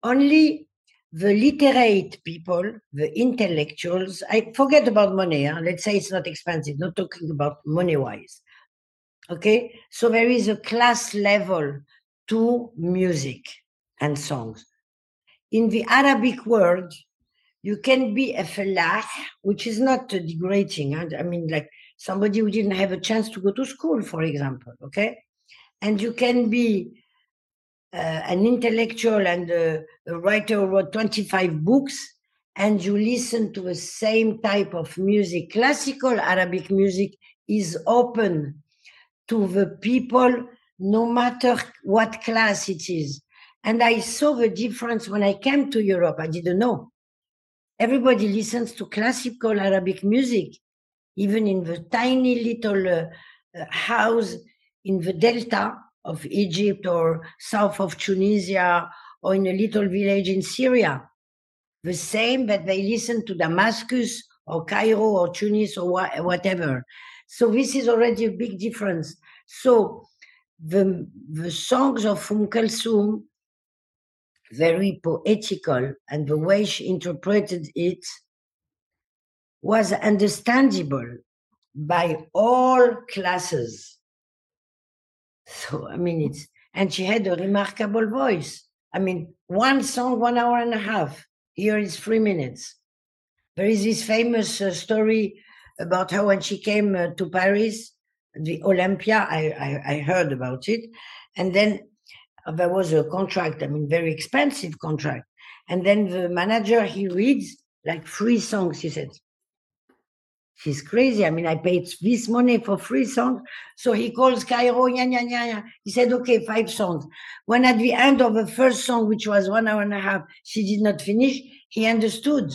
Only the literate people, the intellectuals, I forget about money. Huh? Let's say it's not expensive, not talking about money wise. Okay, so there is a class level to music and songs. In the Arabic world, you can be a falah, which is not degrading. I mean, like somebody who didn't have a chance to go to school, for example. Okay, and you can be an intellectual and a, a writer wrote 25 books, and you listen to the same type of music, classical Arabic music is open to the people, no matter what class it is. And I saw the difference when I came to Europe. I didn't know. Everybody listens to classical Arabic music, even in the tiny little uh, uh, house in the Delta of Egypt or south of Tunisia or in a little village in Syria. The same that they listen to Damascus or Cairo or Tunis or whatever. So this is already a big difference. So the, the songs of Umm very poetical, and the way she interpreted it was understandable by all classes. So, I mean, it's, and she had a remarkable voice. I mean, one song, one hour and a half. Here is three minutes. There is this famous uh, story about her when she came uh, to Paris, the Olympia, I, I, I, heard about it. And then there was a contract, I mean, very expensive contract. And then the manager, he reads like three songs. He said, She's crazy. I mean, I paid this money for three songs. So he calls Cairo, yeah, yeah, yeah, yeah. He said, okay, five songs. When at the end of the first song, which was one hour and a half, she did not finish, he understood.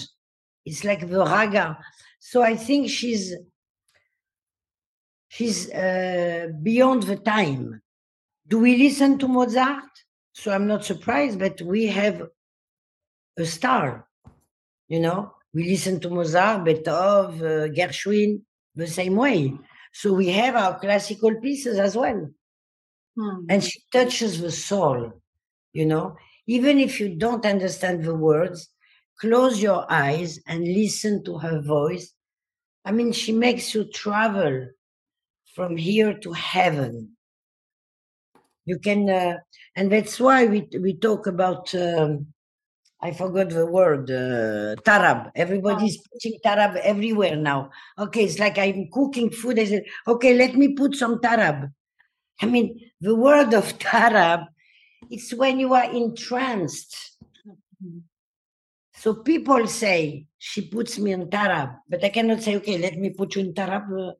It's like the raga. So I think she's she's uh, beyond the time. Do we listen to Mozart? So I'm not surprised, but we have a star, you know, we listen to Mozart, Beethoven, uh, Gershwin the same way. So we have our classical pieces as well. Mm. And she touches the soul, you know. Even if you don't understand the words, close your eyes and listen to her voice. I mean, she makes you travel from here to heaven. You can, uh, and that's why we we talk about um, I forgot the word, uh, tarab. Everybody's oh. putting tarab everywhere now. Okay, it's like I'm cooking food. I said, okay, let me put some tarab. I mean, the word of *laughs* tarab, it's when you are entranced. So people say, she puts me in tarab, but I cannot say, okay, let me put you in tarab.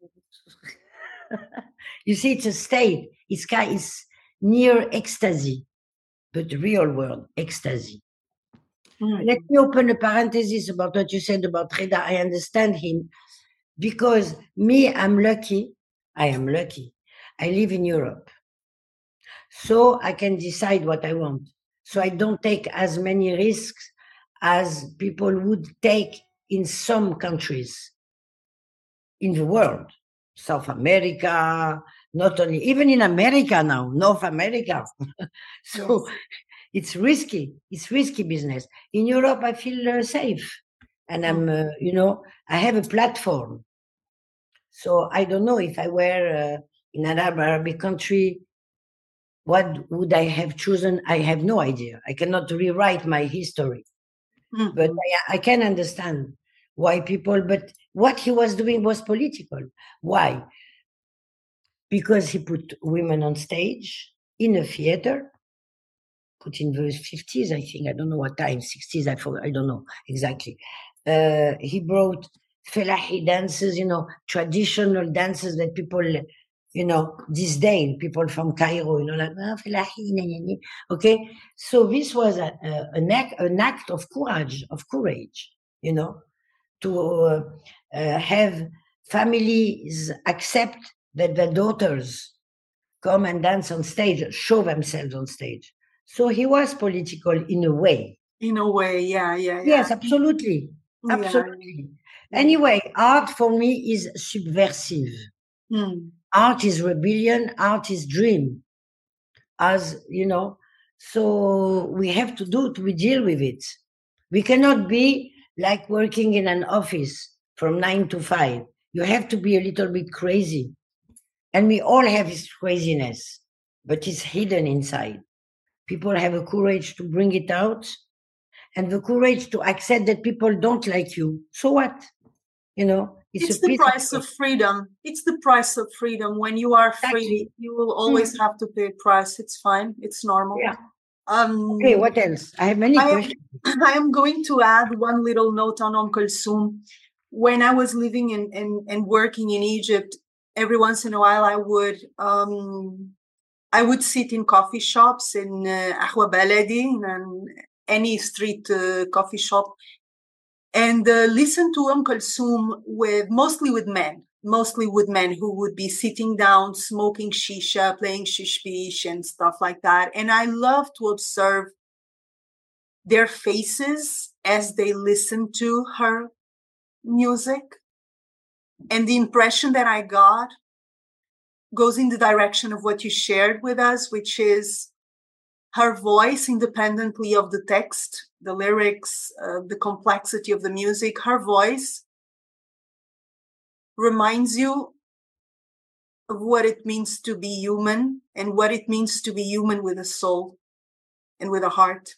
*laughs* you see, it's a state. It's, it's near ecstasy, but real world ecstasy. Mm. Let me open a parenthesis about what you said about Reda. I understand him because me, I'm lucky. I am lucky. I live in Europe. So I can decide what I want. So I don't take as many risks as people would take in some countries in the world. South America, not only, even in America now, North America. *laughs* so it's risky. It's risky business. In Europe, I feel uh, safe, and I'm, uh, you know, I have a platform. So I don't know if I were uh, in an Arabic country, what would I have chosen? I have no idea. I cannot rewrite my history, mm-hmm. but I, I, can understand why people, but what he was doing was political. Why? Because he put women on stage in a theater, put in the 50s, I think, I don't know what time, 60s, I forgot, I don't know exactly. Uh, he brought felahi dances, you know, traditional dances that people you know, disdain people from Cairo, you know, like, oh, okay. So this was a, a, an, act, an act of courage, of courage, you know, to uh, uh, have families accept that their daughters come and dance on stage, show themselves on stage. So he was political in a way. In a way, yeah, yeah. yeah. Yes, absolutely. Absolutely. Yeah. Anyway, art for me is subversive. Hmm art is rebellion, art is dream. As you know, so we have to do it, we deal with it. We cannot be like working in an office from nine to five. You have to be a little bit crazy. And we all have this craziness, but it's hidden inside. People have a courage to bring it out and the courage to accept that people don't like you. So what? You know, it's, it's the price of freedom. It's the price of freedom. When you are free, you will always mm. have to pay a price. It's fine. It's normal. Yeah. Um, okay, what else? I have many I questions. Am, *laughs* I am going to add one little note on Umm Kulthum. When I was living in, in and working in Egypt, every once in a while I would um, I would sit in coffee shops in uh, Baladi and any street uh, coffee shop and uh, listen to Umm Kulthum with mostly with men, mostly with men who would be sitting down, smoking shisha, playing shishbish and stuff like that. And I love to observe their faces as they listen to her music. And the impression that I got goes in the direction of what you shared with us, which is her voice independently of the text, the lyrics, uh, the complexity of the music, her voice reminds you of what it means to be human and what it means to be human with a soul and with a heart.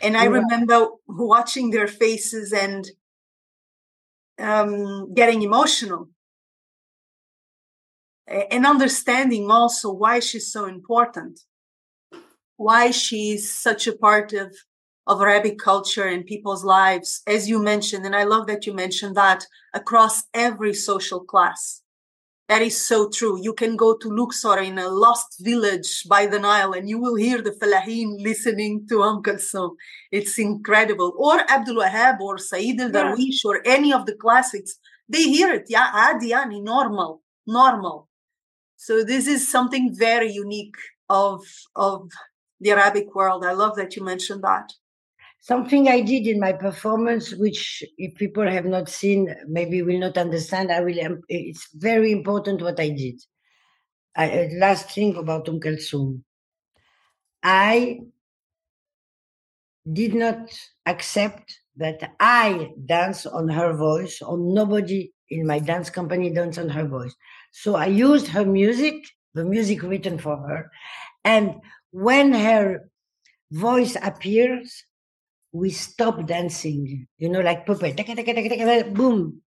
And I remember watching their faces and um, getting emotional and understanding also why she's so important why she's such a part of of Arabic culture and people's lives, as you mentioned, and I love that you mentioned that across every social class. That is so true. You can go to Luxor in a lost village by the Nile and you will hear the Falahin listening to Umm Kulthum. It's incredible. Or Abdul Wahab or Saeed al Darwish yeah. or any of the classics. They hear it. Yeah, adi yani, normal, normal. So this is something very unique of, of the Arabic world. I love that you mentioned that. Something I did in my performance, which if people have not seen, maybe will not understand. I will. It's very important what I did. I, uh, last thing about Umm Kulthum. I did not accept that I dance on her voice, or nobody in my dance company dance on her voice. So I used her music, the music written for her, and when her voice appears, we stop dancing, you know, like puppet, boom.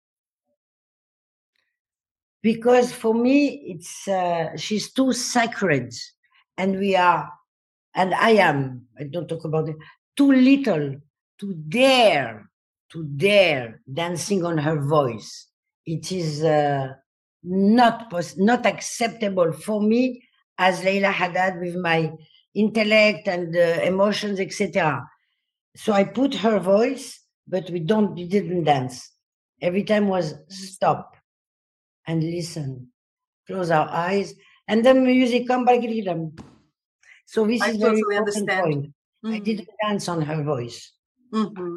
Because for me, it's uh, she's too sacred, and we are, and I am. I don't talk about it. Too little to dare, to dare dancing on her voice. It is uh, not pos- not acceptable for me as Leila Haddad with my intellect and uh, emotions, etc. So I put her voice, but we don't, we didn't dance. Every time was stop and listen, close our eyes, and then music come back. So this I is totally very understand. point. Mm-hmm. I didn't dance on her voice. Mm-hmm.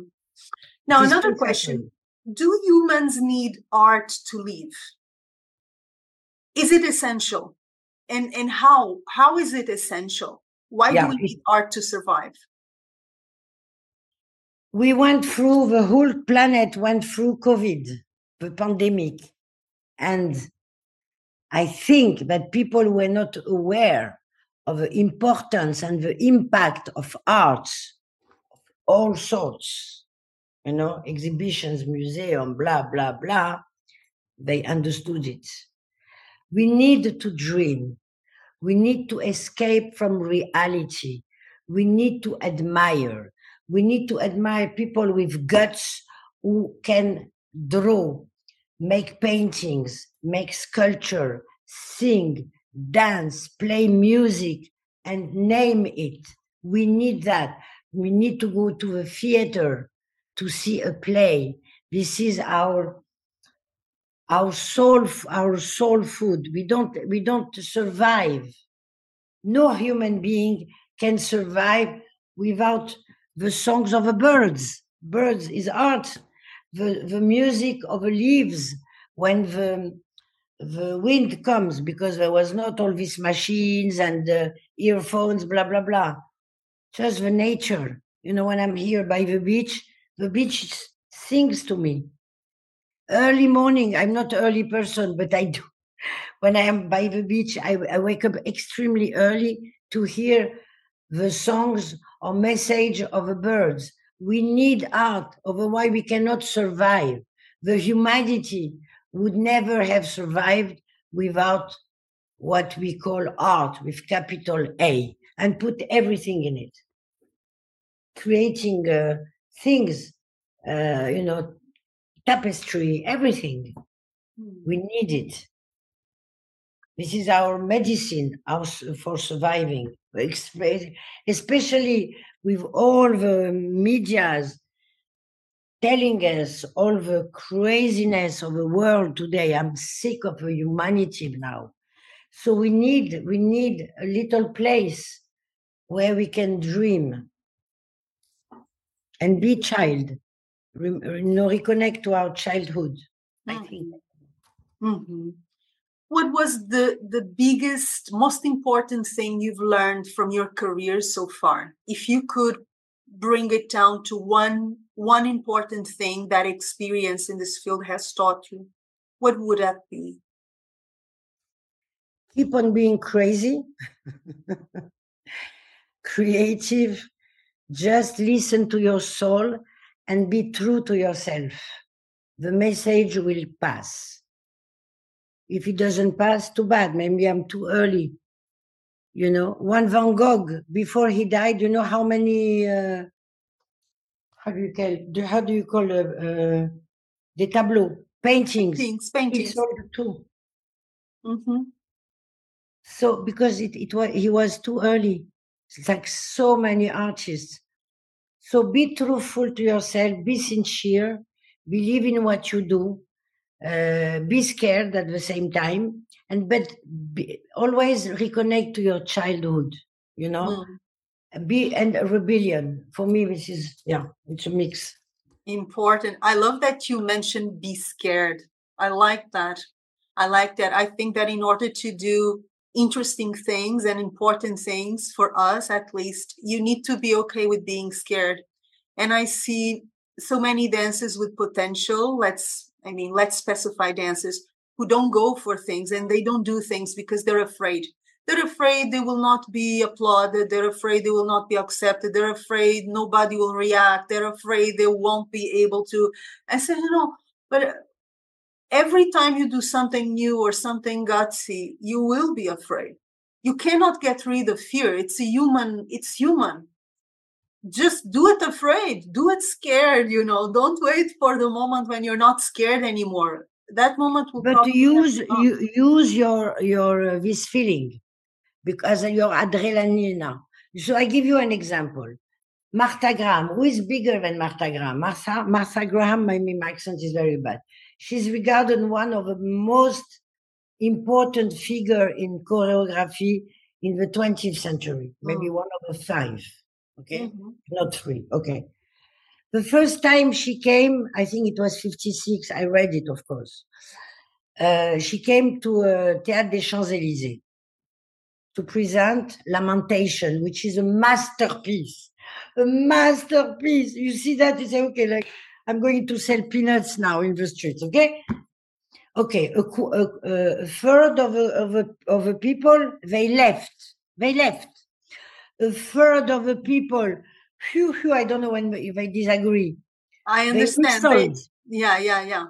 Now, another question: Do humans need art to live? Is it essential? and and how how is it essential why yeah. do we need art to survive we went through the whole planet went through covid the pandemic and i think that people were not aware of the importance and the impact of arts of all sorts you know, exhibitions, museum, blah, blah, blah, they understood it. We need to dream. We need to escape from reality. We need to admire. We need to admire people with guts who can draw, make paintings, make sculpture, sing, dance, play music, and name it. We need that. We need to go to a theater to see a play. This is our our soul our soul food. We don't we don't survive. No human being can survive without the songs of the birds. Birds is art. The the music of the leaves when the the wind comes because there was not all these machines and uh, earphones, blah blah blah. Just the nature. You know, when I'm here by the beach, the beach sings to me. Early morning, I'm not early person, but I do. *laughs* When I am by the beach, I, I wake up extremely early to hear the songs or message of the birds. We need art, otherwise we cannot survive. The humanity would never have survived without what we call art with capital A and put everything in it. Creating uh, things, uh, you know, tapestry, everything. Hmm. We need it. This is our medicine for surviving, especially with all the medias telling us all the craziness of the world today. I'm sick of humanity now. So we need we need a little place where we can dream and be child, you know, reconnect to our childhood. I mm. think. Mm-hmm. What was the the biggest, most important thing you've learned from your career so far? If you could bring it down to one one important thing that experience in this field has taught you, what would that be? Keep on being crazy, *laughs* creative, just listen to your soul and be true to yourself. The message will pass. If it doesn't pass, too bad. Maybe I'm too early. You know, one Van Gogh, before he died, you know how many uh, how do you call how do you call uh, uh, the tableau paintings? Paintings, paintings. He sold two. Mm-hmm. So because it, it was he was too early, it's like so many artists. So be truthful to yourself, be sincere, believe in what you do, uh, be scared at the same time, and but be, always reconnect to your childhood. You know, mm. Be and rebellion. For me this is yeah it's a mix. Important. I love that you mentioned be scared. I like that. I like that. I think that in order to do interesting things and important things for us at least. You need to be okay with being scared. And i see so many dancers with potential. Let's i mean let's specify dancers who don't go for things and they don't do things because they're afraid. They're afraid they will not be applauded. They're afraid they will not be accepted. They're afraid nobody will react. They're afraid they won't be able to. I said you know but every time you do something new or something gutsy you will be afraid you cannot get rid of fear it's a human it's human just do it afraid do it scared you know don't wait for the moment when you're not scared anymore that moment will come. but use you use your your uh, this feeling because your adrenaline. Now. So I give you an example. Martha Graham, who is bigger than Martha Graham? Martha, Martha Graham, my, my accent is very bad. She's regarded one of the most important figure in choreography in the 20th century, maybe mm. one of the five, okay? Mm-hmm. Not three, okay. The first time she came, I think it was 56, I read it, of course. Uh, she came to uh, Théâtre des Champs-Élysées to present Lamentation, which is a masterpiece. A masterpiece. You see that? You say, okay, like I'm going to sell peanuts now in the streets, okay? Okay, a, a, a third of the of, a, of the people, they left. They left. A third of the people, phew, phew, I don't know when, if I disagree. I understand. They, yeah, yeah, yeah.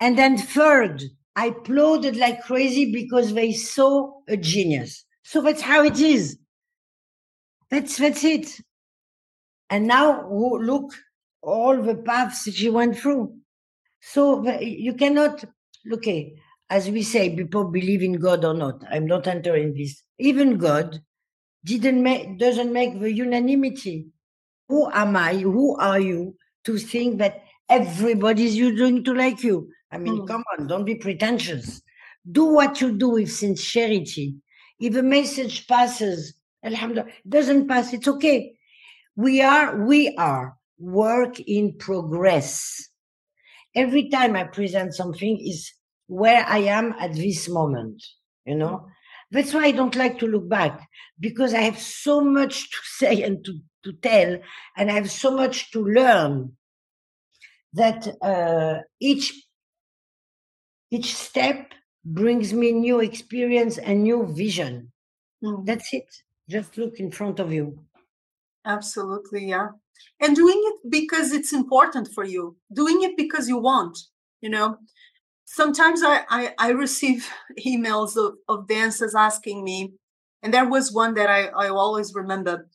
And then third, I applauded like crazy because they saw a genius. So that's how it is. That's that's it. And now look all the paths she went through. So you cannot okay, as we say, people believe in God or not. I'm not entering this. Even God didn't make doesn't make the unanimity. Who am I? Who are you to think that everybody's doing to like you? I mean, mm. come on, don't be pretentious. Do what you do with sincerity. If a message passes, alhamdulillah, doesn't pass, it's okay. We are, we are work in progress. Every time I present something is where I am at this moment, you know? That's why I don't like to look back because I have so much to *laughs* say and to, to tell, and I have so much to learn that uh, each each step brings me new experience and new vision. Mm. That's it. Just look in front of you. Absolutely, yeah. And doing it because it's important for you, doing it because you want, you know. Sometimes I, I, I receive *laughs* emails of, of dancers asking me, and there was one that I, I always remember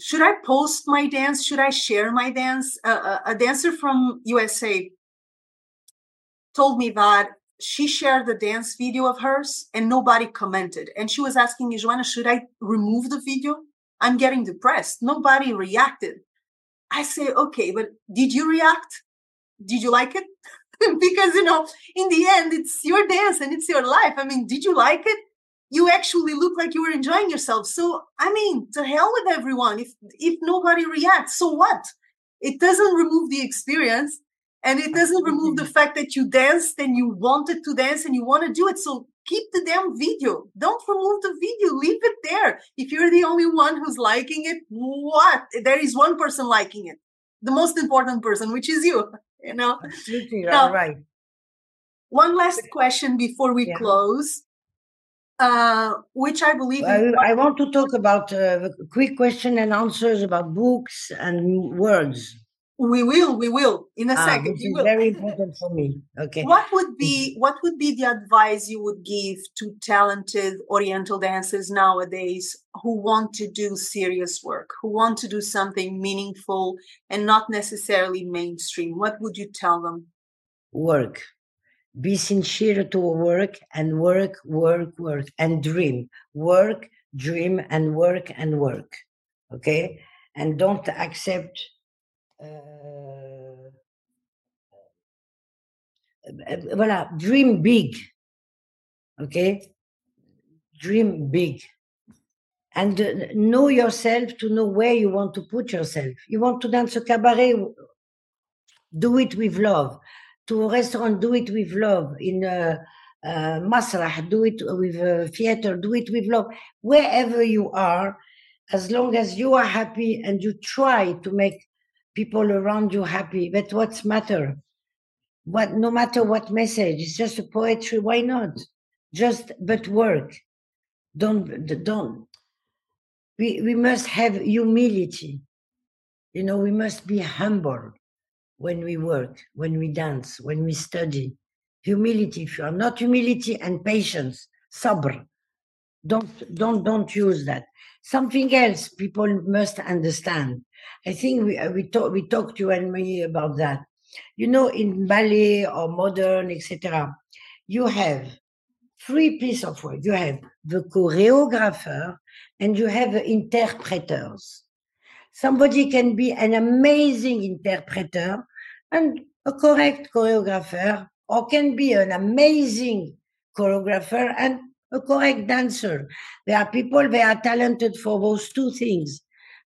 should I post my dance? Should I share my dance? Uh, a dancer from USA told me that she shared the dance video of hers and nobody commented. And she was asking me, Joana, should I remove the video? I'm getting depressed. Nobody reacted. I say, okay, but did you react? Did you like it? *laughs* because, you know, in the end, it's your dance and it's your life. I mean, did you like it? You actually look like you were enjoying yourself. So, I mean, to hell with everyone. If if nobody reacts, so what? It doesn't remove the experience and it doesn't remove the fact that you danced and you wanted to dance and you want to do it so keep the damn video don't remove the video leave it there if you're the only one who's liking it what there is one person liking it the most important person which is you *laughs* you know absolutely now, right one last question before we yeah. close uh, which I believe. I, I want to talk about uh, quick question and answers about books and words. We will, we will in a ah, second. This is very *laughs* important for me. Okay. What would be what would be the advice you would give to talented Oriental dancers nowadays who want to do serious work, who want to do something meaningful and not necessarily mainstream? What would you tell them? Work. Be sincere to work and work, work, work and dream. Work, dream and work and work. Okay? And don't accept voilà, dream big. Okay? Dream big. And uh, know yourself to know where you want to put yourself. You want to dance a cabaret, do it with love. To a restaurant, do it with love. In a, a masrah, do it with a theater, do it with love. Wherever you are, as long as you are happy and you try to make people around you happy. But what's matter? What no matter what message, it's just a poetry. Why not? Just but work. Don't don't. We we must have humility. You know, we must be humble when we work, when we dance, when we study. Humility. If you are not humility and patience, sabr. Don't don't don't use that. Something else people must understand I think we uh, we talk we talked to you and me about that. You know, in ballet or modern, etc., you have three pieces of work. You have the choreographer and you have the interpreters. Somebody can be an amazing interpreter and a correct choreographer, or can be an amazing choreographer and a correct dancer. There are people they are talented for those two things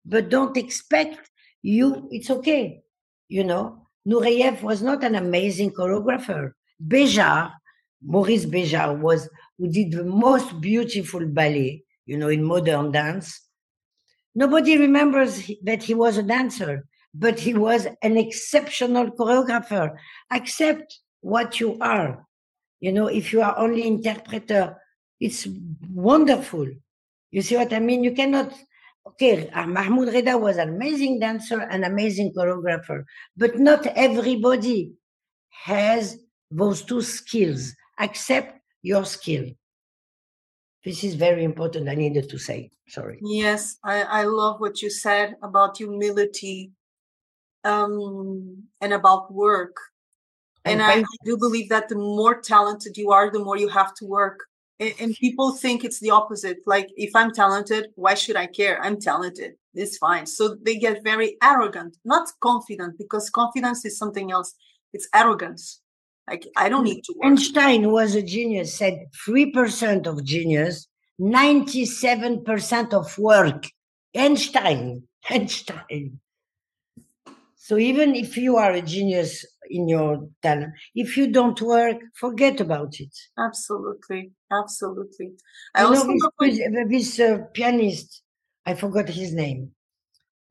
but don't expect you, it's okay. You know, Nureyev was not an amazing choreographer. Béjart, Maurice Béjart was who did the most beautiful ballet, you know, in modern dance. Nobody remembers that he was a dancer, but he was an exceptional choreographer. Accept what you are. You know, if you are only interpreter, it's wonderful. You see what I mean? You cannot Okay, uh, Mahmoud Reda was an amazing dancer, an amazing choreographer, but not everybody has those two skills. Accept your skill. This is very important. I needed to say. Sorry. Yes, I, I love what you said about humility um, and about work. And, and I, I do believe that the more talented you are, the more you have to work. And, and people think it's the opposite. Like, if I'm talented, why should I care? I'm talented. It's fine. So they get very arrogant, not confident, because confidence is something else. It's arrogance. Like, I don't need to work. Einstein, who was a genius, said 3% of genius, 97% of work. Einstein, *laughs* Einstein. So even if you are a genius in your talent, if you don't work, forget about it. Absolutely, absolutely. I you also know, this, this uh, pianist, I forgot his name.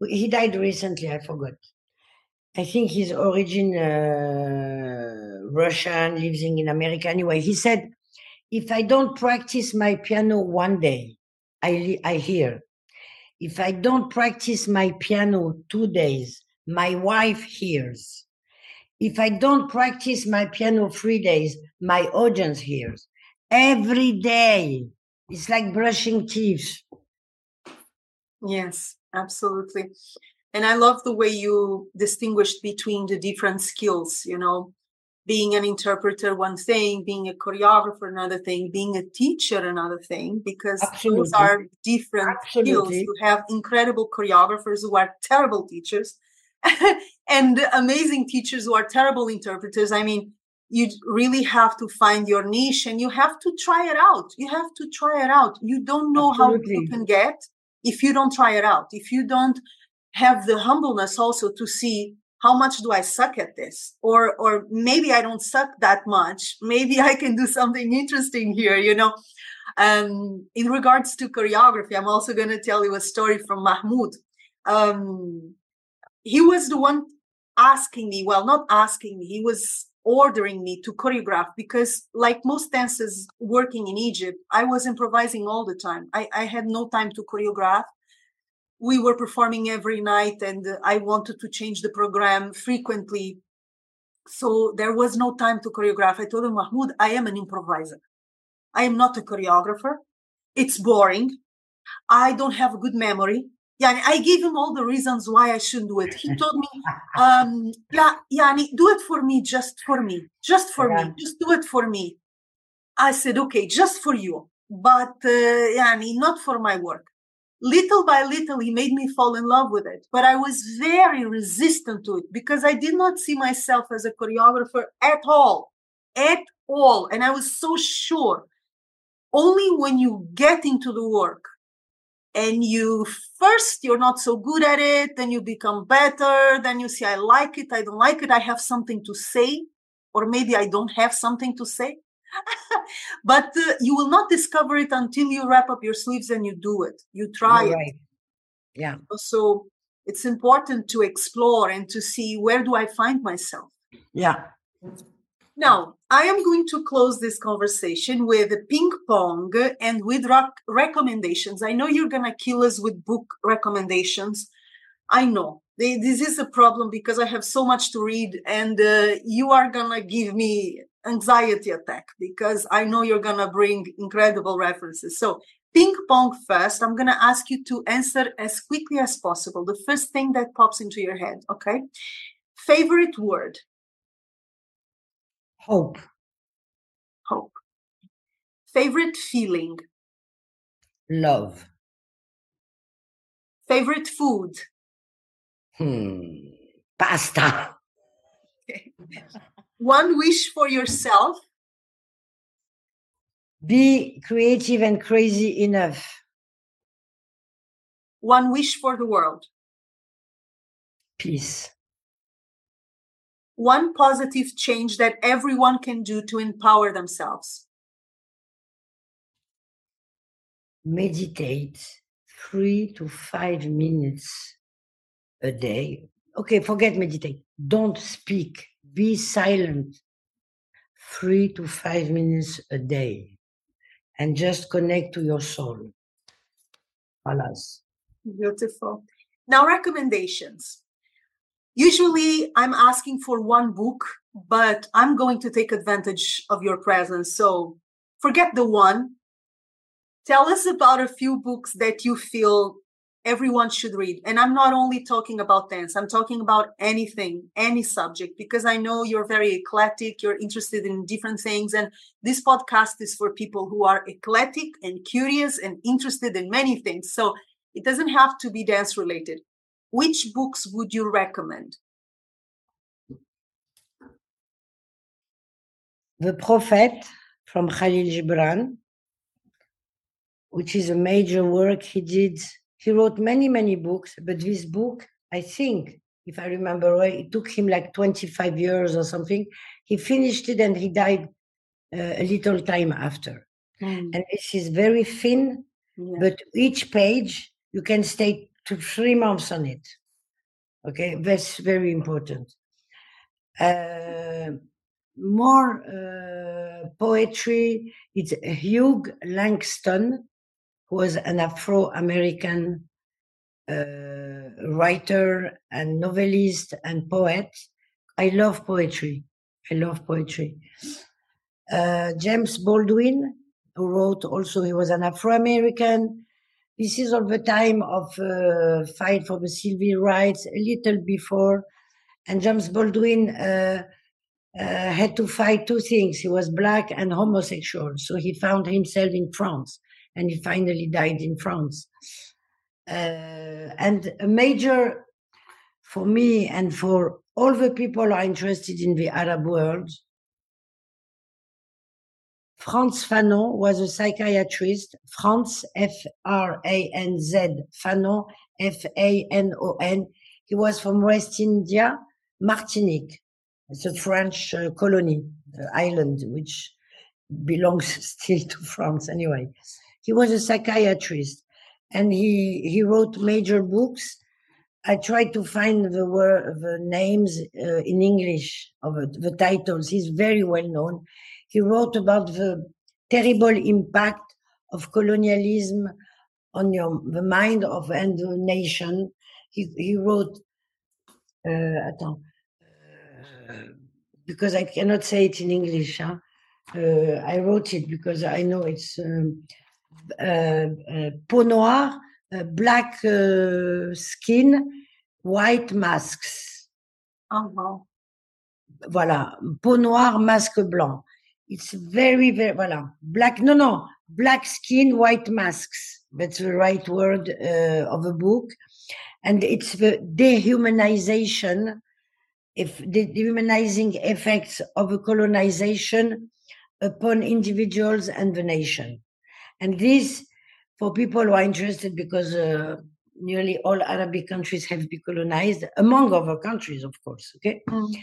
He died recently. I forgot. I think his origin uh, Russian, living in America. Anyway, he said, "If I don't practice my piano one day, I I hear. If I don't practice my piano two days, my wife hears. If I don't practice my piano three days, my audience hears. Every day. It's like brushing teeth. Yes, absolutely. And I love the way you distinguished between the different skills, you know, being an interpreter, one thing, being a choreographer, another thing, being a teacher, another thing, because Absolutely. those are different Absolutely. skills. You have incredible choreographers who are terrible teachers, *laughs* and amazing teachers who are terrible interpreters. I mean, you really have to find your niche and you have to try it out. You have to try it out. You don't know Absolutely. how you can get if you don't try it out. If you don't have the humbleness also to see how much do I suck at this? Or or maybe I don't suck that much. Maybe I can do something interesting here, you know. Um, in regards to choreography, I'm also going to tell you a story from Mahmoud. Um, he was the one asking me well not asking me he was ordering me to choreograph because like most dancers working in egypt i was improvising all the time. I, I had no time to choreograph. We were performing every night and i wanted to change the program frequently. So there was no time to choreograph. I told him mahmoud i am an improviser. I am not a choreographer. It's boring. I don't have a good memory Yani I gave him all the reasons why I shouldn't do it. He told me, um, yani, do it for me, just for me, just for yeah. me, just do it for me. I said, okay, just for you, but uh, yani, not for my work. Little by little, he made me fall in love with it, but I was very resistant to it because I did not see myself as a choreographer at all, at all. And I was so sure. Only when you get into the work and you first you're not so good at it then you become better then you say i like it i don't like it i have something to say or maybe i don't have something to say. *laughs* But uh, you will not discover it until you wrap up your sleeves and you do it. You try you're it yeah. So it's important to explore and to see where do i find myself? Yeah now, I am going to close this conversation with ping pong and with rec- recommendations. I know you're going to kill us with book recommendations. I know this is a problem because I have so much to read, and uh, you are going to give me anxiety attack because I know you're going to bring incredible references. So, ping pong first. I'm going to ask you to answer as quickly as possible. The first thing that pops into your head, okay? Favorite word Hope. Hope. Favorite feeling? Love. Favorite food? Hmm. Pasta. Okay. *laughs* One wish for yourself? Be creative and crazy enough. One wish for the world? Peace one positive change that everyone can do to empower themselves? Meditate three to five minutes a day. Okay, forget meditate. Don't speak. Be silent three to five minutes a day and just connect to your soul. Alas. Beautiful. Now, recommendations. Usually, I'm asking for one book, but I'm going to take advantage of your presence. So, forget the one. Tell us about a few books that you feel everyone should read. And I'm not only talking about dance, I'm talking about anything, any subject, because I know you're very eclectic, you're interested in different things. And this podcast is for people who are eclectic and curious and interested in many things. So it doesn't have to be dance related. Which books would you recommend? The Prophet from Khalil Gibran, which is a major work he did he wrote many, many books, but this book, I think, if I remember right, it took him like 25 years or something. He finished it and he died uh, a little time after. Mm. And this is very thin, yeah. but each page you can stay to three months on it. Okay, that's very important. Uh, more uh, poetry. It's Hugh Langston who was an Afro American uh, writer and novelist and poet. I love poetry. I love poetry. Uh, James Baldwin, who wrote also, he was an Afro American. This is all the time of uh, fight for the civil rights, a little before. And James Baldwin uh, uh, had to fight two things. He was black and homosexual. So he found himself in France and he finally died in France. Uh, and a major for me and for all the people are interested in the Arab world, Frantz Fanon was a psychiatrist. Frantz, F-R-A-N-Z, Fanon, F-A-N-O-N. He was from West India, Martinique. It's a French uh, colony, uh, island, which belongs *laughs* still to France anyway. He was a psychiatrist and he, he wrote major books. I tried to find the word, the names uh, in English of the titles. He's very well known. He wrote about the terrible impact of colonialism on your the mind of and the nation. He he wrote. Uh, attends, uh, because I cannot say it in English. Huh? Uh, I wrote it because I know it's um, uh, uh, peau noire, uh, black skin, white masks. Oh, wow. Voilà, peau noire, masque blanc. It's very, very, voilà. Black, no, no, black skin, white masks. That's the right word uh, of a book. And it's the dehumanization, if the dehumanizing effects of a colonization upon individuals and the nation. And this, for people who are interested, because uh, nearly all Arabic countries have been colonized, among other countries, of course. Okay. Mm.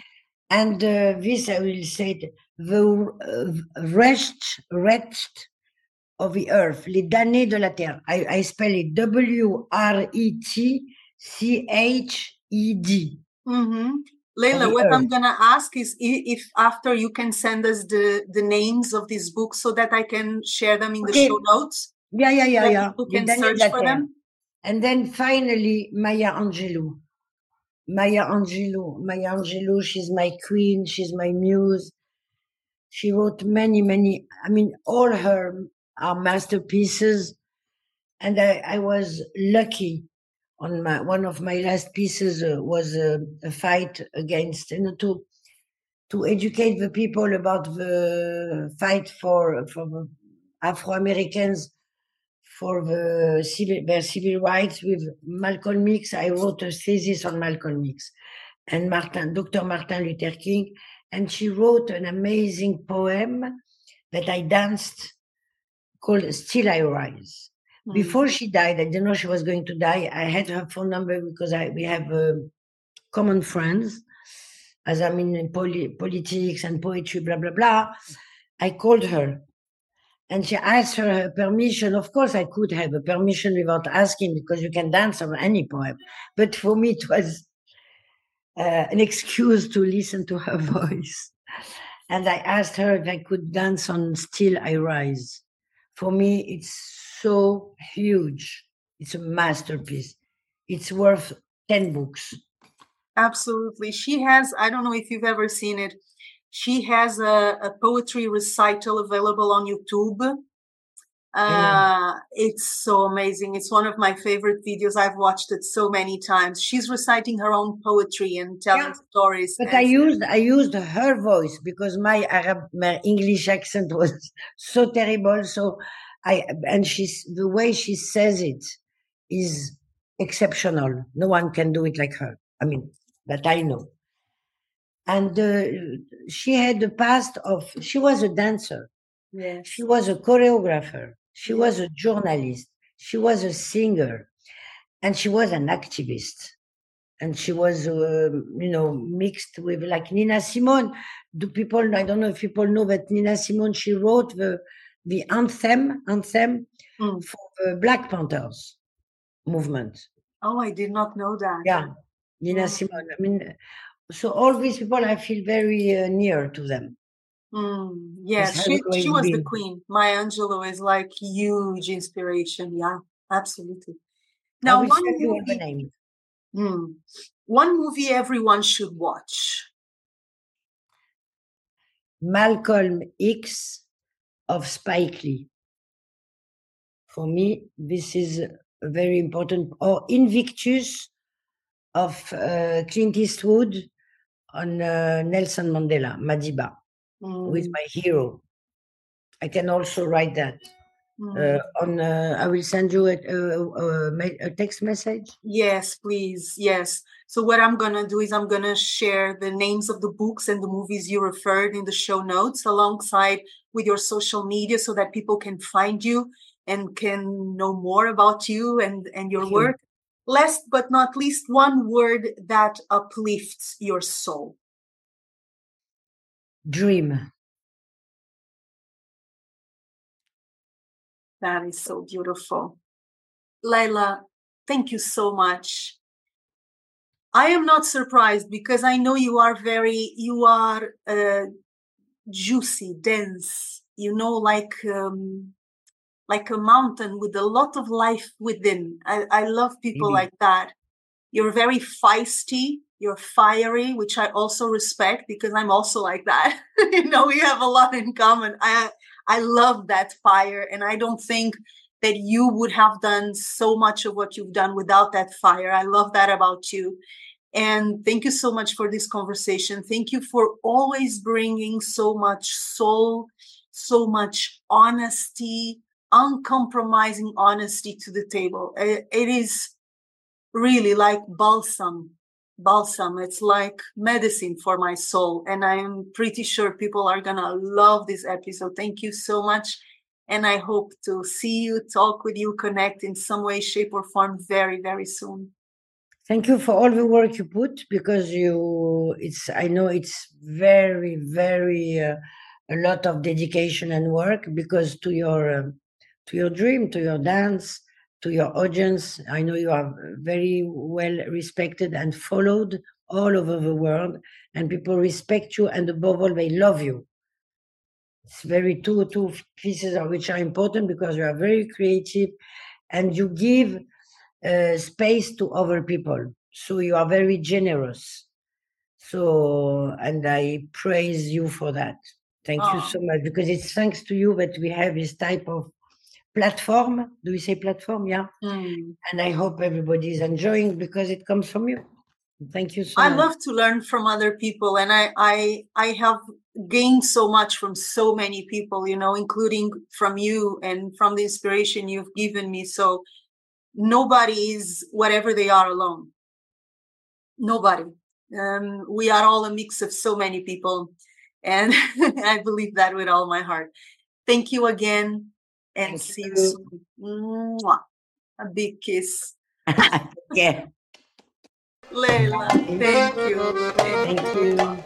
And uh, this, I will say, the uh, wretched, wretched of the earth, les damnés de la terre. I, I spell it W R E T C H E D. Mm-hmm. Leila, what I'm gonna ask is if after you can send us the the names of these books so that I can share them in the okay. show notes. Yeah, yeah, yeah, yeah. People can search for them. And then finally, Maya Angelou. Maya Angelou. Maya Angelou, she's my queen. She's my muse. She wrote many, many. I mean, all her are masterpieces, and I, I was lucky on my one of my last pieces uh, was a, a, fight against you know to to educate the people about the fight for for Afro Americans for the civil their civil rights with Malcolm X. I wrote a thesis on Malcolm X and Martin Dr. Martin Luther King, and she wrote an amazing poem that I danced called "Still I Rise." Mm. Before she died, I didn't know she was going to die. I had her phone number because I we have uh, common friends, as I'm in poli- politics and poetry, blah blah blah. I called her, and she asked for her permission. Of course, I could have a permission without asking because you can dance on any poem. But for me, it was uh, an excuse to listen to her *laughs* voice. And I asked her if I could dance on Still I Rise. For me, it's so huge. It's a masterpiece. It's worth 10 books. Absolutely. She has, I don't know if you've ever seen it, she has a, a poetry recital available on YouTube. Uh, It's so amazing. It's one of my favorite videos. I've watched it so many times. She's reciting her own poetry and telling yeah. stories. But I used I used her voice because my Arab my English accent was *laughs* so terrible. So I and she's the way she says it is exceptional. No one can do it like her. I mean, that I know. And uh, she had the past of, she was a dancer. Yes. She was a choreographer. She was a journalist. She was a singer. And she was an activist. And she was, uh, you know, mixed with like Nina Simone. Do people, I don't know if people know that Nina Simone, she wrote the, the anthem, anthem mm. for the Black Panthers movement. Oh, I did not know that. Yeah, Nina mm. Simone. I mean, so all these people, I feel very uh, near to them. Mm, yeah, she, she was been. the queen. Maya Angelou is like huge inspiration. Yeah, absolutely. Now, one movie, mm, one movie everyone should watch. Malcolm X of Spike Lee. For me, this is very important, or Invictus of uh, Clint Eastwood on uh, Nelson Mandela, Madiba, mm. with my hero. I can also write that. Mm. Uh, on, uh, I will send you a, a, a, text message. Yes, please. Yes. So what I'm gonna do is I'm gonna share the names of the books and the movies you referred in the show notes alongside with your social media so that people can find you and can know more about you and, and your work. Last but not least, one word that uplifts your soul. Dream. That is so beautiful. Leila, thank you so much. I am not surprised because I know you are very, you are uh, juicy, dense, you know, like um, like a mountain with a lot of life within. I, I love people mm-hmm. like that. You're very feisty, you're fiery, which I also respect because I'm also like that. *laughs* you know, we have a lot in common. I I love that fire and I don't think that you would have done so much of what you've done without that fire. I love that about you. And thank you so much for this conversation. Thank you for always bringing so much soul, so much honesty, uncompromising honesty to the table. it is really like balsam, balsam. It's like medicine for my soul. And I'm pretty sure people are going to love this episode. Thank you so much. And I hope to see you, talk with you, connect in some way, shape, or form very, very soon. Thank you for all the work you put because you, it's, I know it's very, very, uh, a lot of dedication and work because to your, uh, to your dream, to your dance, to your audience. I know you are very well respected and followed all over the world, and people respect you, and above all, they love you. It's very two two pieces of which are important because you are very creative, and you give uh, space to other people. So you are very generous. So, and I praise you for that. Thank oh. you so much because it's thanks to you that we have this type of platform. Do we say platform? Yeah. Mm. And I hope everybody is enjoying because it comes from you. Thank you so much. I much. love to learn from other people and I, I I have gained so much from so many people, you know, including from you and from the inspiration you've given me. So nobody is whatever they are alone. Nobody. Um, we are all a mix of so many people. And *laughs* I believe that with all my heart. Thank you again and Thank see you, you soon. Mwah. A big kiss. *laughs* yeah. Leila, thank you. Thank you.